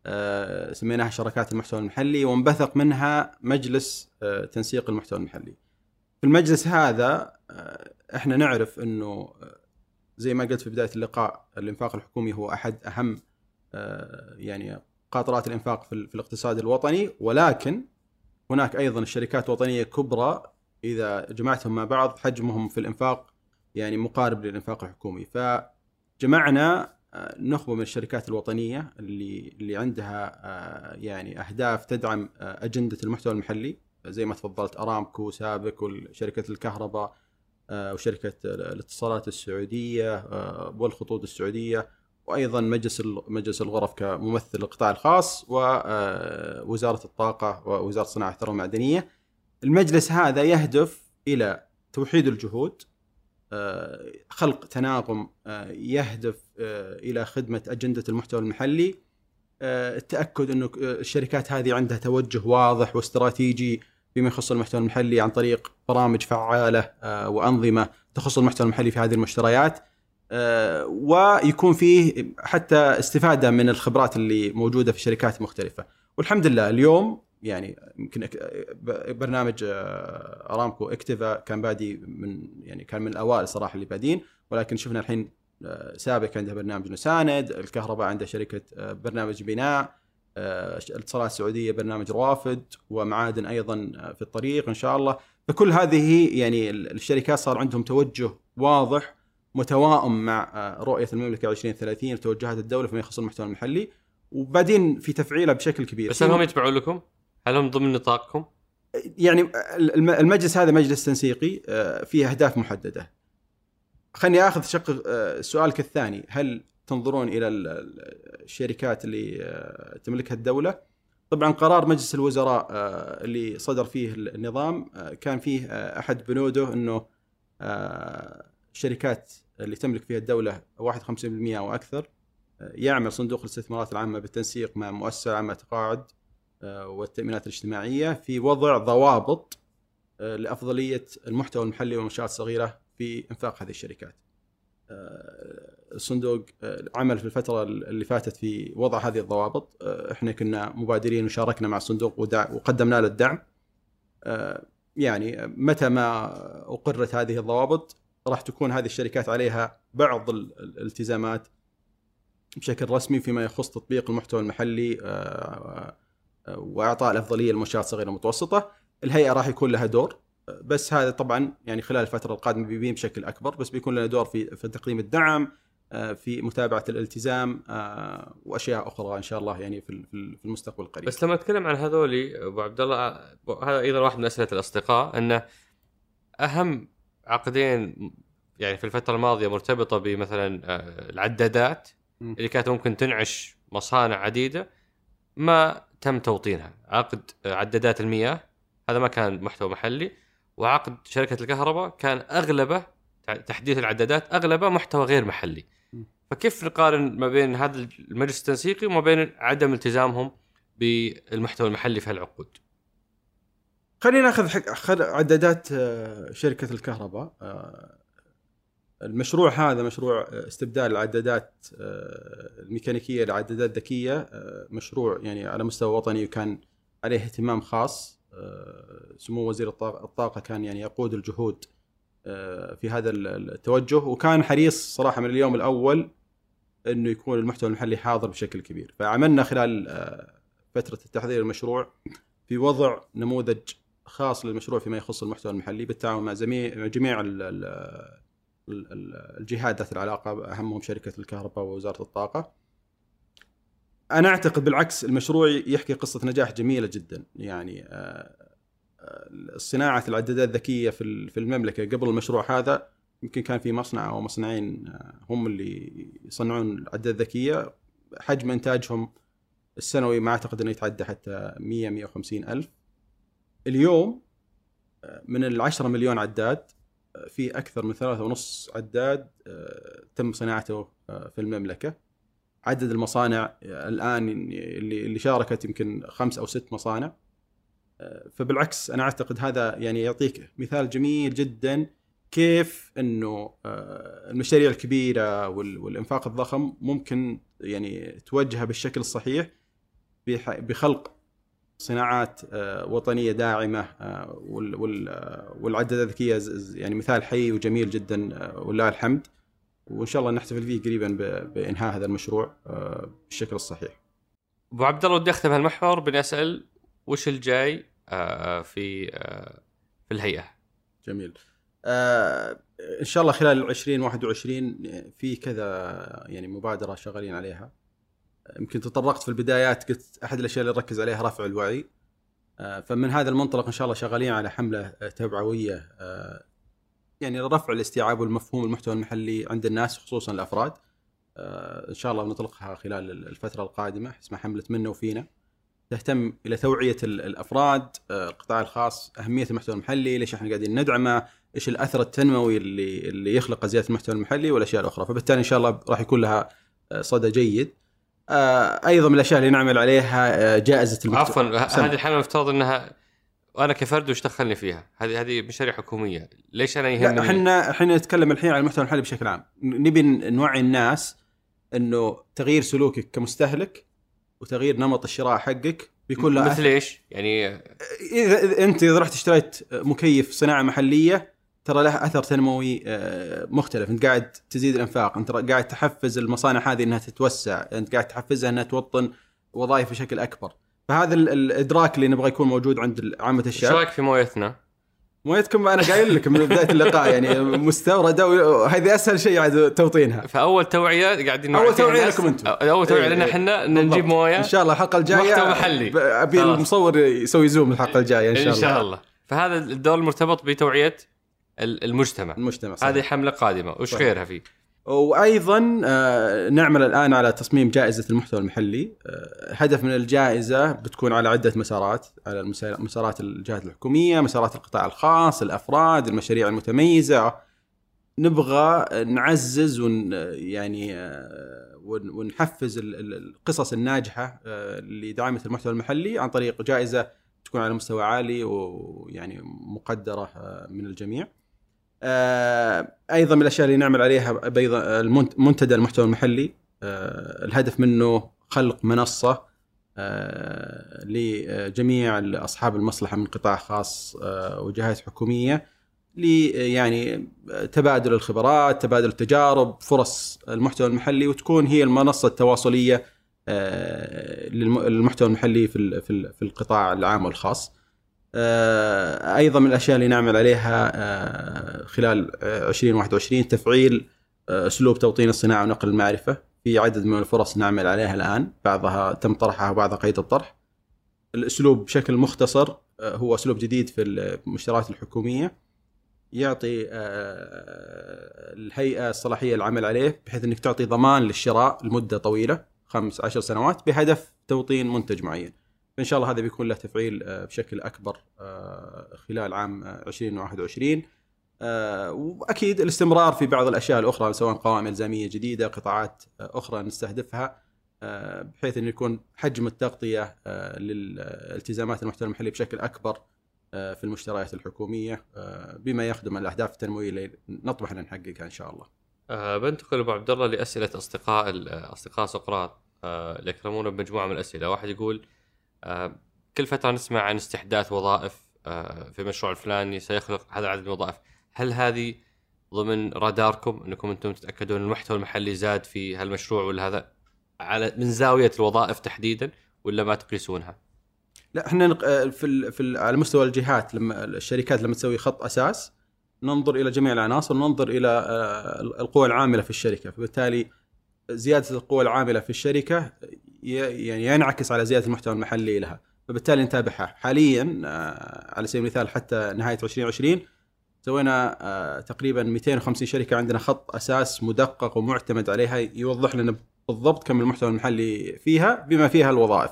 S2: آه سميناها شراكات المحتوى المحلي وانبثق منها مجلس تنسيق المحتوى المحلي. في المجلس هذا إحنا نعرف إنه زي ما قلت في بداية اللقاء الإنفاق الحكومي هو أحد أهم آه، يعني قاطرات الإنفاق في الاقتصاد الوطني. ولكن هناك أيضا الشركات الوطنية كبرى إذا جمعتهم مع بعض حجمهم في الإنفاق يعني مقارب للإنفاق الحكومي. فجمعنا آه، نخبة من الشركات الوطنية اللي اللي عندها آه، يعني أهداف تدعم أجندة المحتوى المحلي. زي ما تفضلت أرامكو سابك وشركه الكهرباء. آه، وشركة الاتصالات السعودية آه، والخطوط السعودية وأيضا مجلس مجلس الغرف كممثل القطاع الخاص ووزاره آه، الطاقة ووزارة الصناعه والثروه المعدنية. المجلس هذا يهدف إلى توحيد الجهود خلق تناغم يهدف إلى خدمة أجندة المحتوى المحلي التأكد إنه الشركات هذه عندها توجه واضح واستراتيجي فيما يخص المحتوى المحلي عن طريق برامج فعالة آه، وأنظمة تخص المحتوى المحلي في هذه المشتريات آه، ويكون فيه حتى استفادة من الخبرات اللي موجودة في شركات مختلفة. والحمد لله اليوم يعني يمكن برنامج آه، أرامكو إكتيفا كان بادي من يعني كان من الأوائل صراحة اللي بادين ولكن شفنا الحين سابق عندها برنامج نساند الكهرباء عندها شركة برنامج بناء الاتصالات السعودية برنامج روافد ومعادن أيضا آه، في الطريق إن شاء الله. فكل هذه يعني الشركات صار عندهم توجه واضح متوائم مع آه، رؤية المملكة 2030 وتوجهات الدولة فيما يخص المحتوى المحلي. وبعدين في تفعيله بشكل كبير.
S1: بس هل هم يتبعون لكم؟ هل هم ضمن نطاقكم؟
S2: يعني المجلس هذا مجلس تنسيقي فيه أهداف محددة. خليني آخذ شق سؤالك الثاني هل تنظرون إلى الشركات اللي آه، تملكها الدولة طبعا قرار مجلس الوزراء آه، اللي صدر فيه النظام آه، كان فيه أحد بنوده إنه الشركات اللي تملك فيها الدولة 51% أو أكثر يعمل صندوق الاستثمارات العامة بالتنسيق مع مؤسسة عامة تقاعد والتأمينات الاجتماعية في وضع ضوابط لأفضلية المحتوى المحلي والمنشآت الصغيرة في إنفاق هذه الشركات. الصندوق آه، عمل في الفترة اللي فاتت في وضع هذه الضوابط. آه، إحنا كنا مبادرين وشاركنا مع الصندوق وقدمنا له الدعم. آه، يعني متى ما أقرت هذه الضوابط راح تكون هذه الشركات عليها بعض الالتزامات بشكل رسمي فيما يخص تطبيق المحتوى المحلي وإعطاء الأفضلية للمنشات الصغيرة والمتوسطة. الهيئة راح يكون لها دور بس هذا طبعا يعني خلال الفترة القادمة بيبين بشكل أكبر بس بيكون لنا دور في في تقديم الدعم في متابعة الالتزام آه، وأشياء أخرى إن شاء الله يعني في في المستقبل القريب.
S1: بس لما أتكلم عن هذولي أبو عبد الله هذا أيضا واحد من أسئلة الأصدقاء انه أهم عقدين يعني في الفترة الماضية مرتبطة بمثلا آه، العدادات اللي كانت ممكن تنعش مصانع عديدة ما تم توطينها. عقد عدادات المياه هذا ما كان محتوى محلي. وعقد شركة الكهرباء كان أغلبه تحديث العدادات أغلبه محتوى غير محلي. فكيف نقارن ما بين هذا المجلس التنسيقي وما بين عدم التزامهم بالمحتوى المحلي في هالعقود؟
S2: خلينا ناخذ عدادات آه، شركة الكهرباء. آه، المشروع هذا مشروع استبدال العدادات الميكانيكية لعدادات ذكية. مشروع يعني على مستوى وطني وكان عليه اهتمام خاص. سمو وزير الطاقة كان يعني يقود الجهود في هذا التوجه. وكان حريص صراحة من اليوم الأول إنه يكون المحتوى المحلي حاضر بشكل كبير. فعملنا خلال فترة التحضير المشروع في وضع نموذج خاص للمشروع فيما يخص المحتوى المحلي بالتعاون مع جميع الجهات ذات العلاقة أهمهم شركة الكهرباء ووزارة الطاقة. أنا أعتقد بالعكس المشروع يحكي قصة نجاح جميلة جدا. يعني آه، آه، صناعة العدادات الذكية في في المملكة. قبل المشروع هذا يمكن كان في مصنع أو مصنعين آه، هم اللي يصنعون العدادات الذكية. حجم إنتاجهم السنوي ما أعتقد إنه يتعدى حتى 100 150 ألف. اليوم من ال 10 مليون عداد في أكثر من ثلاثة ونص عداد آه، تم صناعته آه، في المملكة. عدد المصانع الآن اللي اللي شاركت يمكن خمس أو ست مصانع. آه، فبالعكس أنا أعتقد هذا يعني يعطيك مثال جميل جدا كيف إنه المشاريع الكبيرة والإنفاق الضخم ممكن يعني توجهها بالشكل الصحيح بخلق صناعات آه، وطنية داعمة آه، والعدد الذكية يعني مثال حي وجميل جدا آه، ولله الحمد وإن شاء الله نحتفل فيه قريبا بإنهاء هذا المشروع بالشكل الصحيح.
S1: أبو عبد الله ودي أختم هالمحور بإني أسأل وش الجاي في في الهيئة؟
S2: جميل. إن شاء الله خلال 2021 في كذا يعني مبادرة شغالين عليها يمكن تطرقت في البدايات قلت أحد الأشياء اللي نركز عليها رفع الوعي آه، فمن هذا المنطلق إن شاء الله شغالين على حملة توعوية آه، يعني رفع الاستيعاب والمفهوم المحتوى المحلي عند الناس خصوصا الأفراد آه، إن شاء الله بنطلقها خلال الفترة القادمة اسمها حملة منا وفينا تهتم إلى توعية الأفراد القطاع الخاص أهمية المحتوى المحلي ليش إحنا قاعدين ندعمه إيش الأثر التنموي اللي اللي يخلق زياده المحتوى المحلي والأشياء الأخرى. فبالتالي إن شاء الله راح يكون لها صدى جيد. آه، أيضا من الأشياء اللي نعمل عليها آه، جائزة
S1: المحتوى. عفوا هذه الحمله المفترض إنها وأنا كفرد وش دخلني فيها؟ هذه هذه مشاريع حكومية، ليش أنا يهمني؟
S2: إحنا إحنا نتكلم الحين عن المحتوى المحلي بشكل عام، نبي نوعي الناس إنه تغيير سلوكك كمستهلك وتغيير نمط الشراء حقك بيكون
S1: له مثل إيش؟ يعني
S2: اذا أنت إذا رحت اشتريت مكيف صناعة محلية ترى له أثر تنموي آه، مختلف أنت قاعد تزيد الأنفاق أنت قاعد تحفز المصانع هذه إنها تتوسع أنت قاعد تحفزها إنها توطن وظائف بشكل أكبر فهذا الإدراك اللي نبغى يكون موجود عند عامة الشعب
S1: إيش رأيك في مويتنا؟
S2: مويتكم أنا قايل لك من بداية اللقاء يعني مستورده وهذه أسهل شيء عاد توطينها.
S1: فأول توعية قاعدين
S2: أول توعية لكم أنتم.
S1: أول توعية لنا إحنا نجيب موية.
S2: إن شاء الله الحلقة الجاية
S1: محتوى محلي.
S2: أبي المصور يسوي زوم الحلقة الجاية إن شاء الله
S1: إن شاء الله. فهذا الدور المرتبط بتوعية المجتمع.
S2: المجتمع صحيح.
S1: هذه حملة قادمة. وش غيرها فيه؟
S2: وأيضا آه، نعمل الآن على تصميم جائزة المحتوى المحلي آه، هدف من الجائزة بتكون على عدة مسارات على مسارات الجهات الحكومية مسارات القطاع الخاص الأفراد المشاريع المتميزة نبغى نعزز ون يعني آه، ونحفز القصص الناجحة لدعامه المحتوى المحلي عن طريق جائزة تكون على مستوى عالي ويعني مقدرة من الجميع. آه، أيضا من الأشياء اللي نعمل عليها أيضا منتدى المحتوى المحلي آه، الهدف منه خلق منصة آه، لجميع اصحاب المصلحة من قطاع خاص وجهات حكومية ل يعني تبادل الخبرات، تبادل التجارب، فرص المحتوى المحلي وتكون هي المنصة التواصلية للمحتوى المحلي في في القطاع العام والخاص. آه، أيضا من الأشياء اللي نعمل عليها آه، خلال 2021 تفعيل آه، أسلوب توطين الصناعة ونقل المعرفة. في عدد من الفرص نعمل عليها الآن. بعضها تم طرحها وبعضها قيد الطرح. الأسلوب بشكل مختصر هو أسلوب جديد في المشتريات الحكومية. يعطي الهيئة الصلاحية العمل عليه بحيث إنك تعطي ضمان للشراء لمدة طويلة خمس عشر سنوات بهدف توطين منتج معين. فإن شاء الله هذا بيكون له تفعيل آه، بشكل أكبر آه، خلال عام 2021 آه، وأكيد الاستمرار في بعض الأشياء الأخرى سواء قوائم إلزامية جديدة قطاعات أخرى نستهدفها بحيث إنه يكون حجم التغطية للالتزامات المحتوى المحلي بشكل أكبر في المشتريات الحكومية بما يخدم الأهداف التنموية اللي نطمح أن نحققها إن شاء الله.
S1: أه بنتقل أبو عبد الله لأسئلة أصدقاء أصدقاء سقراط. أه اللي يكرمونا بمجموعة من الأسئلة، واحد يقول كل فترة نسمع عن استحداث وظائف أه في المشروع الفلاني سيخلق هذا العدد من الوظائف، هل هذه ضمن راداركم أنكم أنتم تتأكدون المحتوى المحلي زاد في هالمشروع ولا هذا على من زاوية الوظائف تحديدا ولا ما تقيسونها؟
S2: لا إحنا في ال في ال على مستوى الجهات لما الشركات لما تسوي خط أساس ننظر إلى جميع العناصر ننظر إلى آه، القوى العاملة في الشركة فبالتالي زيادة القوى العاملة في الشركة يعني ينعكس على زيادة المحتوى المحلي لها. فبالتالي نتابعها. حاليا آه، على سبيل المثال حتى نهاية 2020 سوينا آه، تقريبا 250 شركة عندنا خط أساس مدقق ومعتمد عليها يوضح لنا بالضبط كم المحتوى المحلي فيها بما فيها الوظائف.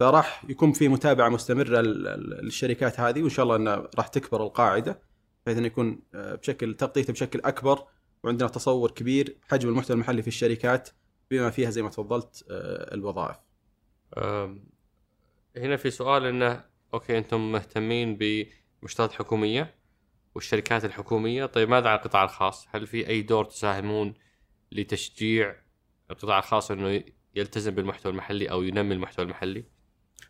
S2: فراح يكون في متابعة مستمرة للشركات هذه وإن شاء الله انها راح تكبر القاعدة بحيث إنه يكون آه، بشكل تغطيته بشكل أكبر وعندنا تصور كبير حجم المحتوى المحلي في الشركات بما فيها زي ما تفضلت آه، الوظائف.
S1: هنا في سؤال إنه أوكي أنتم مهتمين بمشتريات حكومية والشركات الحكومية، طيب ماذا عن القطاع الخاص؟ هل في أي دور تساهمون لتشجيع القطاع الخاص إنه يلتزم بالمحتوى المحلي أو ينمي المحتوى المحلي؟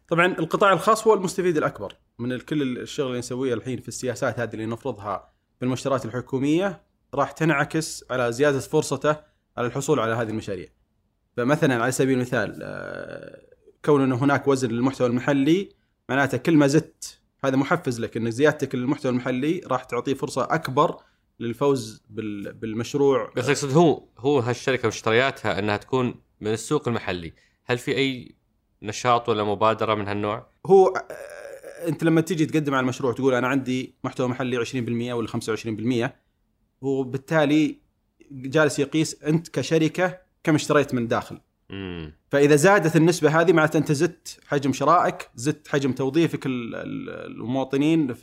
S2: طبعا القطاع الخاص هو المستفيد الأكبر من كل الشغل اللي نسويه الحين في السياسات هذه اللي نفرضها في المشتريات الحكومية راح تنعكس على زيادة فرصته على الحصول على هذه المشاريع. فمثلا على سبيل المثال آه، كون انه هناك وزن للمحتوى المحلي معناته كل ما زدت هذا محفز لك إن زيادتك للمحتوى المحلي راح تعطيه فرصة أكبر للفوز بالمشروع
S1: بس أقصد هو هو هالشركة مشترياتها أنها تكون من السوق المحلي، هل في أي نشاط ولا مبادرة من هالنوع؟
S2: هو آه، أنت لما تيجي تقدم على المشروع تقول أنا عندي محتوى محلي 20% ولا 25% وبالتالي جالس يقيس أنت كشركة كم اشتريت من داخل.
S1: مم.
S2: فإذا زادت النسبة هذه معناته أنت زدت حجم شرائك، زدت حجم توظيفك المواطنين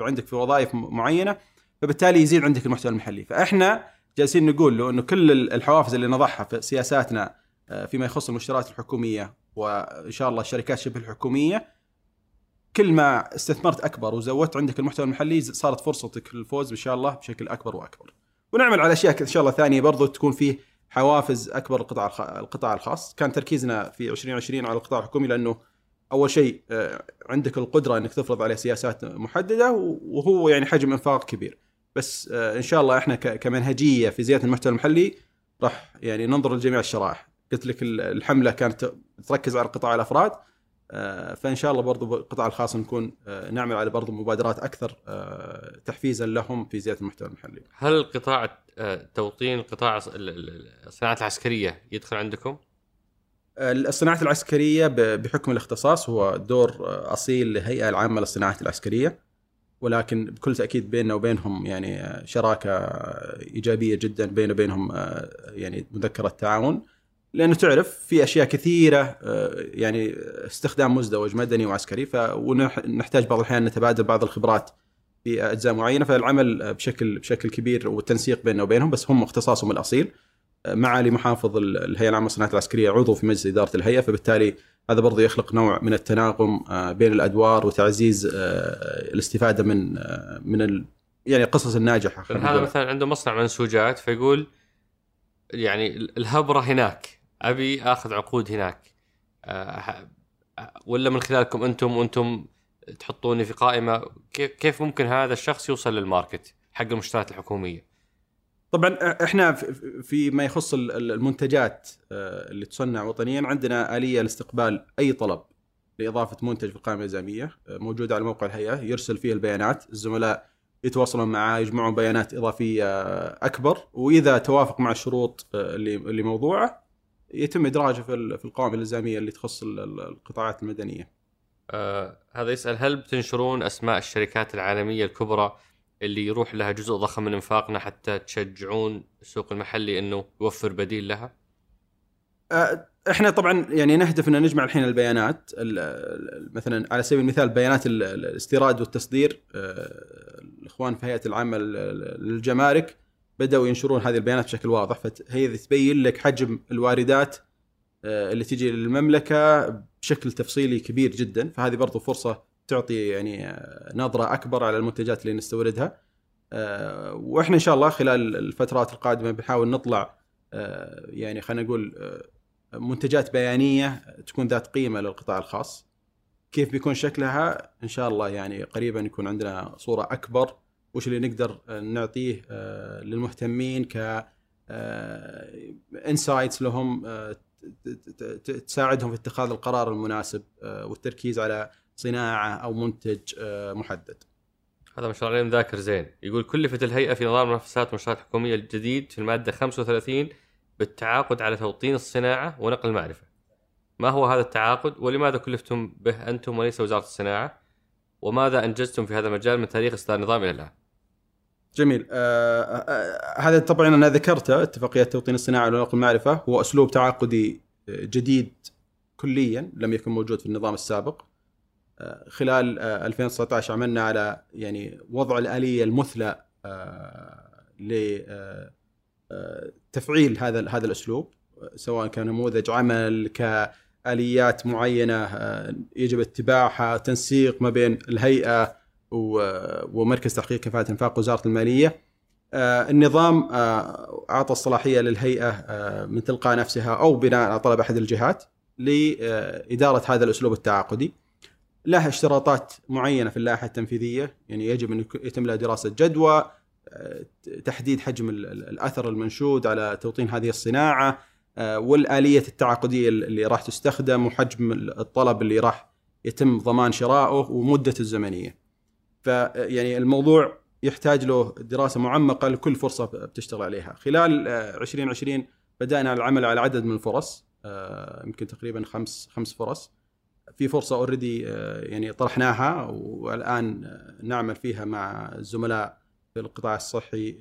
S2: عندك في وظائف معينة فبالتالي يزيد عندك المحتوى المحلي، فإحنا جالسين نقول له أنه كل الحوافز اللي نضعها في سياساتنا آه، فيما يخص المشتريات الحكومية وإن شاء الله الشركات شبه الحكومية كل ما استثمرت أكبر وزودت عندك المحتوى المحلي صارت فرصتك للفوز إن شاء الله بشكل أكبر وأكبر. ونعمل على أشياء إن شاء الله ثانية برضو تكون فيه حوافز أكبر القطاع القطاع الخاص، كان تركيزنا في 2020 على القطاع الحكومي لأنه أول شيء آه، عندك القدرة إنك تفرض عليه سياسات محددة وهو يعني حجم إنفاق كبير. بس آه، إن شاء الله إحنا كمنهجية في زيادة المحتوى المحلي راح يعني ننظر لجميع الشرائح. قلت لك الحملة كانت تركز على قطاع الأفراد. فإن شاء الله برضو القطاع الخاص نكون آه، نعمل على برضو مبادرات أكثر تحفيزا لهم في زيادة المحتوى المحلي.
S1: هل قطاع توطين قطاع الصناعات العسكرية يدخل عندكم؟
S2: الصناعات العسكرية بحكم الاختصاص هو دور أصيل للهيئه العامة للصناعات العسكرية. ولكن بكل تأكيد بيننا وبينهم يعني شراكة إيجابية جدا بيننا وبينهم يعني مذكرة تعاون لأنه تعرف في أشياء كثيرة يعني استخدام مزدوج مدني وعسكري فنحتاج بعض الأحيان نتبادل بعض الخبرات في اجزاء معينة فالعمل بشكل بشكل كبير والتنسيق بيننا وبينهم بس هم اختصاصهم الأصيل. معالي محافظ الهيئة العامة للصناعات العسكرية عضو في مجلس إدارة الهيئة فبالتالي هذا برضه يخلق نوع من التناغم آه، بين الأدوار وتعزيز آه، الاستفادة من آه، من ال يعني القصص الناجحة
S1: هذا مثلا عنده مصنع منسوجات فيقول يعني الهبرة هناك. أبي آخذ عقود هناك ولا من خلالكم أنتم وأنتم تحطوني في قائمة كيف ممكن هذا الشخص يوصل للماركت حق المشتريات الحكومية؟
S2: طبعا إحنا في ما يخص المنتجات اللي تصنع وطنيا عندنا آلية لاستقبال أي طلب لإضافة منتج في القائمة الإلزامية موجودة على موقع الهيئة يرسل فيه البيانات الزملاء يتواصلون معاه يجمعون بيانات إضافية أكبر وإذا توافق مع الشروط اللي اللي موضوعه يتم إدراجه في في القوائم الإلزامية اللي تخص القطاعات المدنية.
S1: آه هذا يسأل هل بتنشرون أسماء الشركات العالمية الكبرى اللي يروح لها جزء ضخم من إنفاقنا حتى تشجعون السوق المحلي إنه يوفر بديل لها؟
S2: إحنا طبعا يعني نهدف إن نجمع الحين البيانات مثلا على سبيل المثال بيانات الاستيراد والتصدير الإخوان في هيئة العامه للجمارك بدأوا ينشرون هذه البيانات بشكل واضح. فهي تبين لك حجم الواردات اللي تجي للمملكة بشكل تفصيلي كبير جدا. فهذه برضو فرصة تعطي يعني نظرة أكبر على المنتجات اللي نستوردها. وإحنا إن شاء الله خلال الفترات القادمة بنحاول نطلع يعني خلينا نقول منتجات بيانية تكون ذات قيمة للقطاع الخاص. كيف بيكون شكلها؟ إن شاء الله يعني قريبا يكون عندنا صورة أكبر وش اللي نقدر نعطيه للمهتمين ك انسايتس لهم تساعدهم في اتخاذ القرار المناسب والتركيز على صناعة أو منتج محدد.
S1: هذا مشروع عليهم ذاكر زين يقول كلفت الهيئة في نظام المنافسات والمنشآت الحكوميه الجديد في المادة 35 بالتعاقد على توطين الصناعة ونقل المعرفة. ما هو هذا التعاقد ولماذا كلفتم به أنتم وليس وزارة الصناعة؟ وماذا أنجزتم في هذا المجال من تاريخ إصدار النظام إلى الآن؟
S2: جميل. آه آه هذا طبعا أنا ذكرته اتفاقية توطين الصناعة ونقل المعرفة. هو أسلوب تعاقدي جديد كليا لم يكن موجود في النظام السابق. آه خلال 2019 عملنا على يعني وضع الآلية المثلى لتفعيل هذا هذا الأسلوب. سواء كان نموذج عمل كآليات معينة يجب اتباعها تنسيق ما بين الهيئة ومركز تحقيق كفاءة إنفاق وزارة المالية النظام أعطى الصلاحية للهيئة من تلقاء نفسها أو بناء على طلب أحد الجهات لاداره هذا الأسلوب التعاقدي له اشتراطات معينة في اللائحة التنفيذية يعني يجب أن يتم لها دراسة جدوى تحديد حجم الأثر المنشود على توطين هذه الصناعة والآلية التعاقدية اللي راح تستخدم وحجم الطلب اللي راح يتم ضمان شرائه ومدته الزمنية. فيعني الموضوع يحتاج له دراسة معمقة لكل فرصة بتشتغل عليها. خلال 2020 بدأنا العمل على عدد من الفرص يمكن تقريبا خمس خمس فرص. في فرصة اوريدي يعني طرحناها والآن نعمل فيها مع الزملاء في القطاع الصحي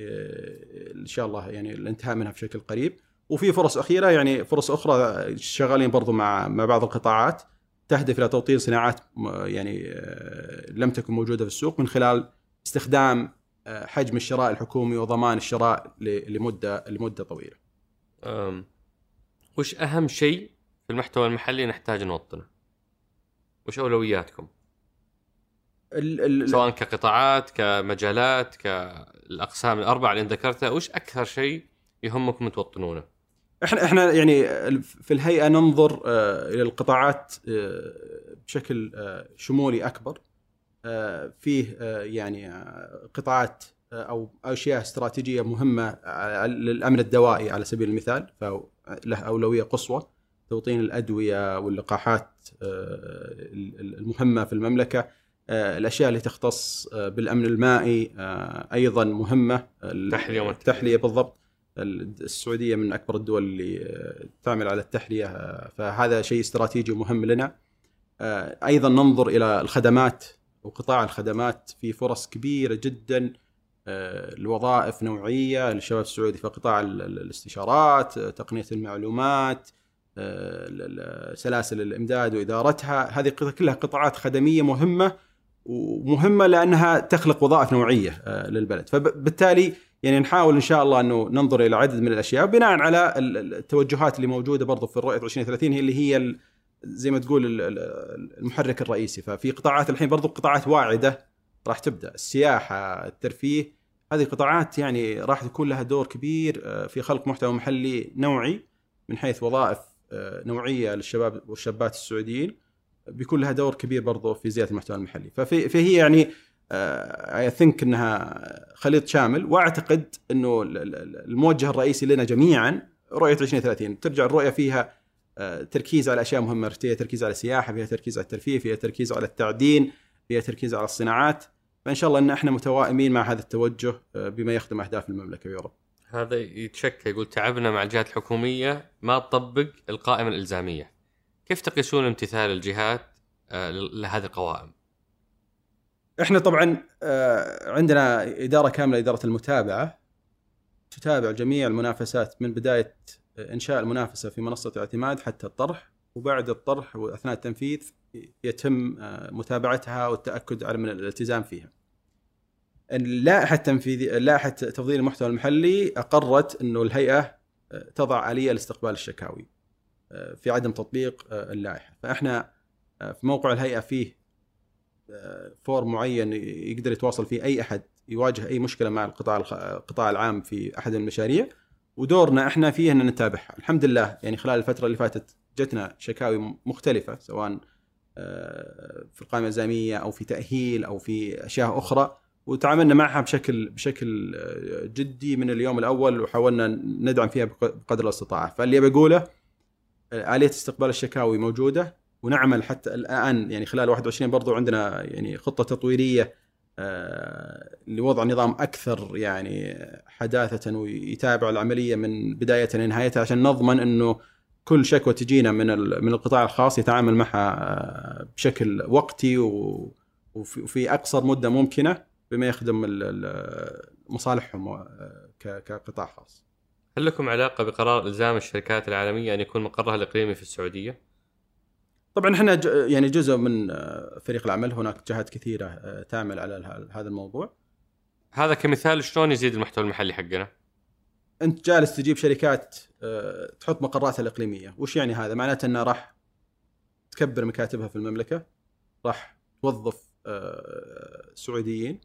S2: إن شاء الله يعني الانتهاء منها بشكل قريب. وفي فرص أخيرة يعني فرص أخرى شغالين برضو مع مع بعض القطاعات تهدف إلى توطين صناعات يعني لم تكن موجودة في السوق من خلال استخدام حجم الشراء الحكومي وضمان الشراء لمدة لمدة طويلة.
S1: وش أهم شيء في المحتوى المحلي نحتاج نوطنه؟ وش أولوياتكم؟ ال ال سواء كقطاعات كمجالات كالأقسام الأربعة اللي ذكرتها وش أكثر شيء يهمكم توطنونه؟
S2: إحنا إحنا يعني في الهيئة ننظر إلى القطاعات بشكل شمولي أكبر. فيه يعني قطاعات أو أشياء استراتيجية مهمة للأمن الدوائي على سبيل المثال فله أولوية قصوى. توطين الأدوية واللقاحات المهمة في المملكة الأشياء اللي تختص بالأمن المائي أيضا مهمة
S1: التحليه
S2: التحليه بالضبط. السعودية من أكبر الدول اللي تعمل على التحلية فهذا شيء استراتيجي ومهم لنا. أيضا ننظر إلى الخدمات وقطاع الخدمات في فرص كبيرة جدا. الوظائف نوعية للشباب السعودي في قطاع الاستشارات تقنية المعلومات سلاسل الإمداد وإدارتها. هذه كلها قطاعات خدمية مهمة ومهمة لأنها تخلق وظائف نوعية للبلد. فبالتالي يعني نحاول إن شاء الله أنه ننظر إلى عدد من الأشياء بناء على التوجهات اللي موجودة برضو في الرؤية 2030 هي اللي هي زي ما تقول المحرك الرئيسي. ففي قطاعات الحين برضو قطاعات واعدة راح تبدأ. السياحة الترفيه هذه قطاعات يعني راح يكون لها دور كبير في خلق محتوى محلي نوعي من حيث وظائف نوعية للشباب والشابات السعوديين بيكون لها دور كبير برضو في زيادة المحتوى المحلي. ففي فهي يعني اي ثينك إنها خليط شامل وأعتقد إنه الموجه الرئيسي لنا جميعا رؤية 2030 ترجع الرؤية فيها تركيز على أشياء مهمة فيها تركيز على السياحة فيها تركيز على الترفيه فيها تركيز على التعدين فيها تركيز على الصناعات. فإن شاء الله إن إحنا متوائمين مع هذا التوجه بما يخدم أهداف المملكة يا رب.
S1: هذا يتشكى يقول تعبنا مع الجهات الحكومية ما تطبق القائمة الإلزامية. كيف تقيسون امتثال الجهات لهذه القوائم؟
S2: إحنا طبعا عندنا إدارة كاملة إدارة المتابعة تتابع جميع المنافسات من بداية إنشاء المنافسة في منصة الاعتماد حتى الطرح وبعد الطرح وأثناء التنفيذ يتم متابعتها والتأكد على من الالتزام فيها. اللائحة التنفيذيه لائحه تفضيل المحتوى المحلي أقرت إنه الهيئة تضع آلية لاستقبال الشكاوي في عدم تطبيق اللائحة، فإحنا في موقع الهيئة فيه آه، فور معين يقدر يتواصل فيه أي أحد يواجه أي مشكلة مع القطاع القطاع العام في أحد المشاريع. ودورنا إحنا فيه ان نتابعها. الحمد لله يعني خلال الفترة اللي فاتت جتنا شكاوي مختلفة سواء آه، في القائمة الالزاميه أو في تأهيل أو في أشياء أخرى. وتعاملنا معها بشكل بشكل آه، جدي من اليوم الأول وحاولنا ندعم فيها بق- بقدر الاستطاعة. فاللي بقوله آه، آلية استقبال الشكاوي موجودة. ونعمل حتى الآن يعني خلال 21 برضو عندنا يعني خطة تطويرية آه، لوضع نظام أكثر يعني حداثة ويتابع العملية من بدايتها لنهايتها عشان نضمن إنه كل شكوى تجينا من من القطاع الخاص يتعامل معها آه، بشكل وقتي وفي أقصر مدة ممكنة بما يخدم ال- ال- مصالحهم آه، كقطاع خاص.
S1: هل لكم علاقة بقرار إلزام الشركات العالمية أن يكون مقرها الإقليمي في السعودية؟
S2: طبعا إحنا يعني جزء من آه، فريق العمل هناك جهات كثيرة آه، تعمل على هذا الموضوع.
S1: هذا كمثال شلون يزيد المحتوى المحلي حقنا؟
S2: أنت جالس تجيب شركات آه، تحط مقراتها الإقليمية، وش يعني هذا؟ معناته انها راح تكبر مكاتبها في المملكة، راح توظف سعوديين،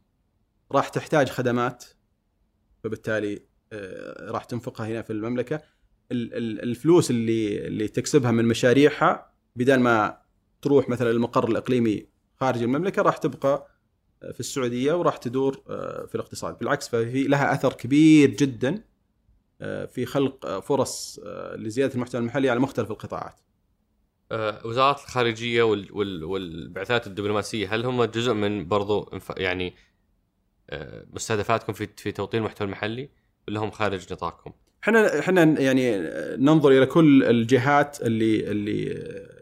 S2: راح تحتاج خدمات فبالتالي راح تنفقها هنا في المملكة، ال- ال- الفلوس اللي اللي تكسبها من مشاريعها بدل ما تروح مثلا المقر الإقليمي خارج المملكة راح تبقى في السعودية وراح تدور آه، في الاقتصاد، بالعكس ففي لها أثر كبير جدا آه، في خلق آه، فرص آه، لزيادة المحتوى المحلي على مختلف القطاعات.
S1: آه، وال- وال- والبعثات الدبلوماسية هل هم جزء من برضو يعني آه، مستهدفاتكم في في توطين المحتوى المحلي ولا هم خارج نطاقكم؟
S2: إحنا إحنا يعني ننظر إلى كل الجهات اللي اللي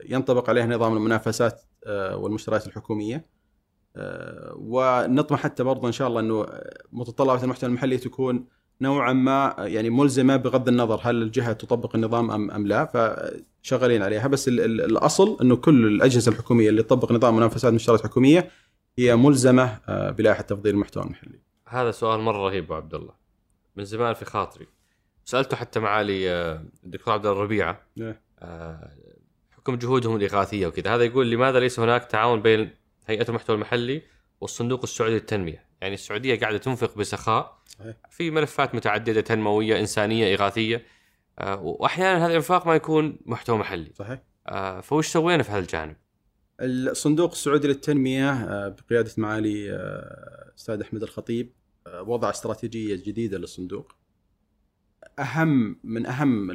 S2: ينطبق عليها نظام المنافسات آه، والمشتريات الحكومية. آه، ونطمح حتى برضه إن شاء الله إنه متطلبات المحتوى المحلي تكون نوعا ما يعني ملزمة بغض النظر هل الجهة تطبق النظام ام أم لا فشغالين عليها. بس ال- ال- الأصل إنه كل الأجهزة الحكومية اللي تطبق نظام منافسات المشتريات الحكوميه هي ملزمة آه، بلائحه تفضيل المحتوى المحلي.
S1: هذا سؤال مرة رهيب أبو عبد الله. من زمان في خاطري. سألته حتى معالي الدكتور عبد الربيعة.
S2: إيه.
S1: آه، حكم جهودهم الإغاثية وكذا هذا يقول لماذا ليس هناك تعاون بين هيئة المحتوى المحلي والصندوق السعودي للتنمية يعني السعودية قاعدة تنفق بسخاء. في ملفات متعددة تنموية إنسانية إغاثية آه، وأحيانا هذا الإنفاق ما يكون محتوى محلي
S2: صحيح؟
S1: آه، فوش سوينا في هذا الجانب
S2: الصندوق السعودي للتنمية آه، بقيادة معالي أستاذ أحمد الخطيب وضع استراتيجية جديدة للصندوق. أهم من أهم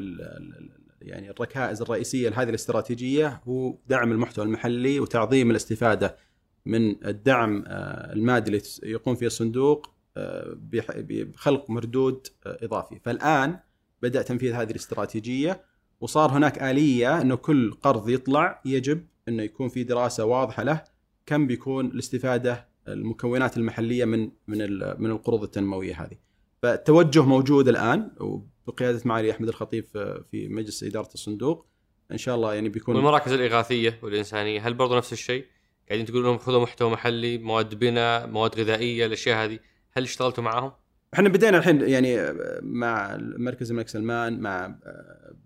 S2: يعني الركائز الرئيسية لهذه الاستراتيجية هو دعم المحتوى المحلي وتعظيم الاستفادة من الدعم آه، المادي اللي يقوم فيه الصندوق آه، بخلق مردود آه، إضافي، فالآن بدأ تنفيذ هذه الاستراتيجية وصار هناك آلية إنه كل قرض يطلع يجب إنه يكون في دراسة واضحة له كم بيكون الاستفادة المكونات المحلية من من من القروض التنموية هذه. فالتوجه موجود الآن وبقياده معالي أحمد الخطيب في في مجلس إدارة الصندوق إن شاء الله يعني بيكون
S1: والمراكز الإغاثية والإنسانية هل برضو نفس الشيء؟ قاعدين تقولون لهم خذوا محتوى محلي مواد بناء مواد غذائية الأشياء هذه هل اشتغلتوا معاهم؟
S2: إحنا بدينا الحين يعني مع مركز الملك سلمان مع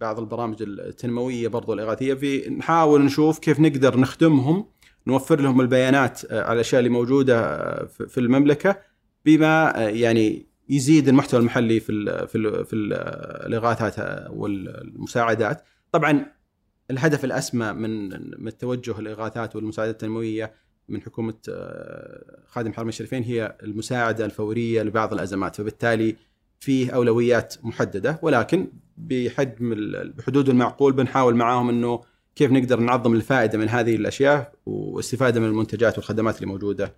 S2: بعض البرامج التنموية برضو الإغاثية في نحاول نشوف كيف نقدر نخدمهم نوفر لهم البيانات على الأشياء اللي موجودة في المملكة بما يعني يزيد المحتوى المحلي في ال في ال في ال الإغاثات والمساعدات. طبعا الهدف الأسمى من من التوجه الإغاثات والمساعدات التنموية من حكومة آه، خادم الحرمين الشريفين هي المساعدة الفورية لبعض الأزمات فبالتالي فيه أولويات محددة. ولكن بحجم بحدود المعقول بنحاول معاهم إنه كيف نقدر نعظم الفائدة من هذه الأشياء واستفادة من المنتجات والخدمات اللي موجودة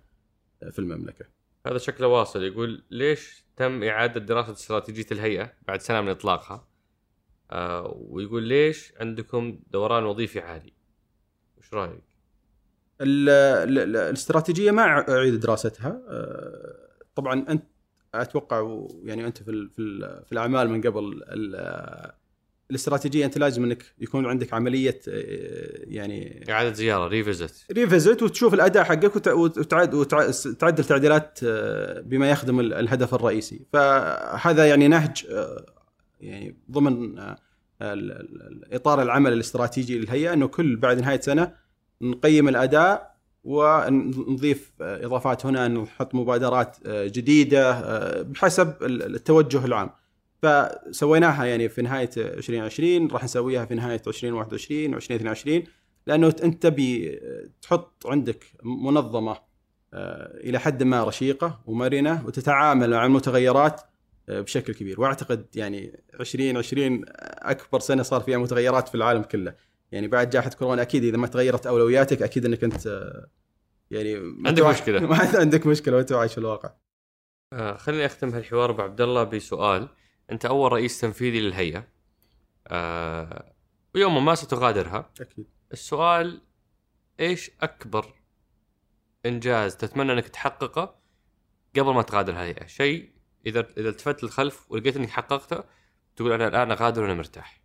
S2: في المملكة.
S1: هذا شكله واصل. يقول ليش تم إعادة دراسة استراتيجية الهيئة بعد سنة من إطلاقها؟ آه ويقول ليش عندكم دوران وظيفي عالي؟ وش رأيك؟
S2: ال- ال- ال- الاستراتيجية ما أعيد دراستها آه، طبعا انت أتوقع و- يعني أنت في في في الأعمال من قبل الاستراتيجية أنت لازم إنك يكون عندك عملية آه، يعني
S1: إعادة زيارة ريفيزت
S2: ريفيزت وتشوف الأداء حقك وت- وتعد وتع- تعدل تعديلات آه، بما يخدم ال- الهدف الرئيسي. فهذا يعني نهج آه، يعني ضمن الاطار العمل الاستراتيجي للهيئة إنه كل بعد نهاية سنة نقيم الأداء ونضيف إضافات هنا نحط مبادرات جديدة بحسب التوجه العام. فسويناها يعني في نهاية 2020 راح نسويها في نهاية 2021 و2022 لأنه أنت تبي تحط عندك منظمة إلى حد ما رشيقة ومرنة وتتعامل مع المتغيرات بشكل كبير. وأعتقد يعني 2020 أكبر سنة صار فيها متغيرات في العالم كله. يعني بعد جائحة كورونا أكيد إذا ما تغيرت أولوياتك أكيد إنك أنت يعني
S1: عندك مشكلة.
S2: ما عندك مشكلة وانت عايش في الواقع.
S1: آه خليني أختم هالحوار ابو عبد الله بسؤال. أنت أول رئيس تنفيذي للهيئة. آه ويوما ما ستغادرها
S2: أكيد.
S1: السؤال إيش أكبر إنجاز تتمنى أنك تحققه قبل ما تغادر الهيئة؟ شيء إذا إذا التفت للخلف ولقيت إنك حققته تقول أنا الآن أغادر وأنا مرتاح.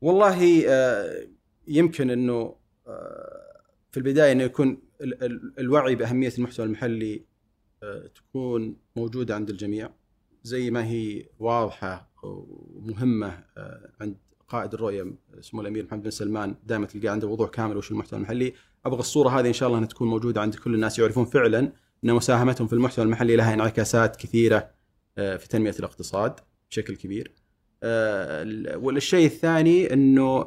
S2: والله آه، يمكن إنه آه، في البداية إنه يكون الوعي بأهمية المحتوى المحلي آه، تكون موجودة عند الجميع. زي ما هي واضحة ومهمة عند قائد الرؤية سمو الأمير محمد بن سلمان دائما تلقى عنده وضوح كامل وش المحتوى المحلي. أبغى الصورة هذه إن شاء الله إنها تكون موجودة عند كل الناس يعرفون فعلا إن مساهمتهم في المحتوى المحلي لها انعكاسات كثيرة في تنمية الاقتصاد بشكل كبير. آه، والشيء الثاني إنه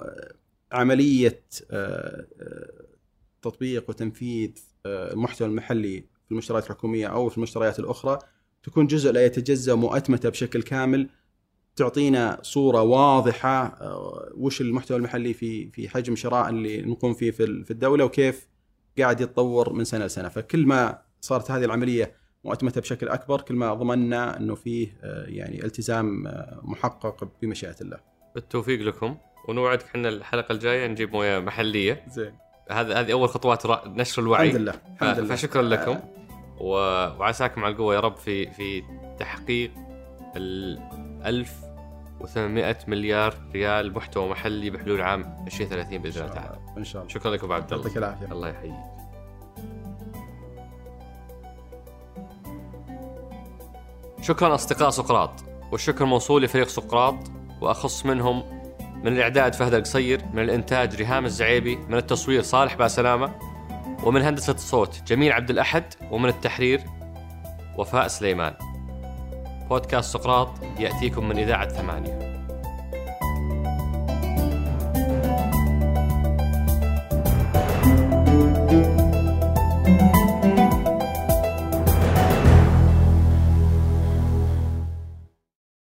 S2: عملية آه، آه، تطبيق وتنفيذ المحتوى المحلي في المشتريات الحكومية أو في المشتريات الأخرى تكون جزء لا يتجزأ مؤتمتة بشكل كامل تعطينا صورة واضحة وش المحتوى المحلي في في حجم شراء اللي نقوم فيه في الدولة وكيف قاعد يتطور من سنة لسنة فكل ما صارت هذه العملية مؤتمتة بشكل أكبر كل ما ضمننا إنه فيه آه، يعني التزام آه، محقق بمشيئة الله.
S1: بالتوفيق لكم ونوعدك إحنا الحلقة الجاية نجيب مويه محلية.
S2: زين.
S1: هذه هذه أول خطوات نشر الوعي.
S2: الحمد لله الحمد
S1: لله. فشكرا لكم آه. وعساكم على القوة يا رب في في تحقيق ال 1800 مليار ريال محتوى محلي بحلول عام 2030 بإذن الله تعالى.
S2: إن شاء الله.
S1: شكرا لكم ابو عبد الله.
S2: يعطيك العافية.
S1: الله يحييك. شكرا أصدقاء سقراط والشكر موصول لفريق سقراط وأخص منهم من الإعداد فهد القصير من الإنتاج ريهام الزعيبي من التصوير صالح باسلامة ومن هندسة الصوت جميل عبد الأحد ومن التحرير وفاء سليمان. بودكاست سقراط يأتيكم من إذاعة ثمانية.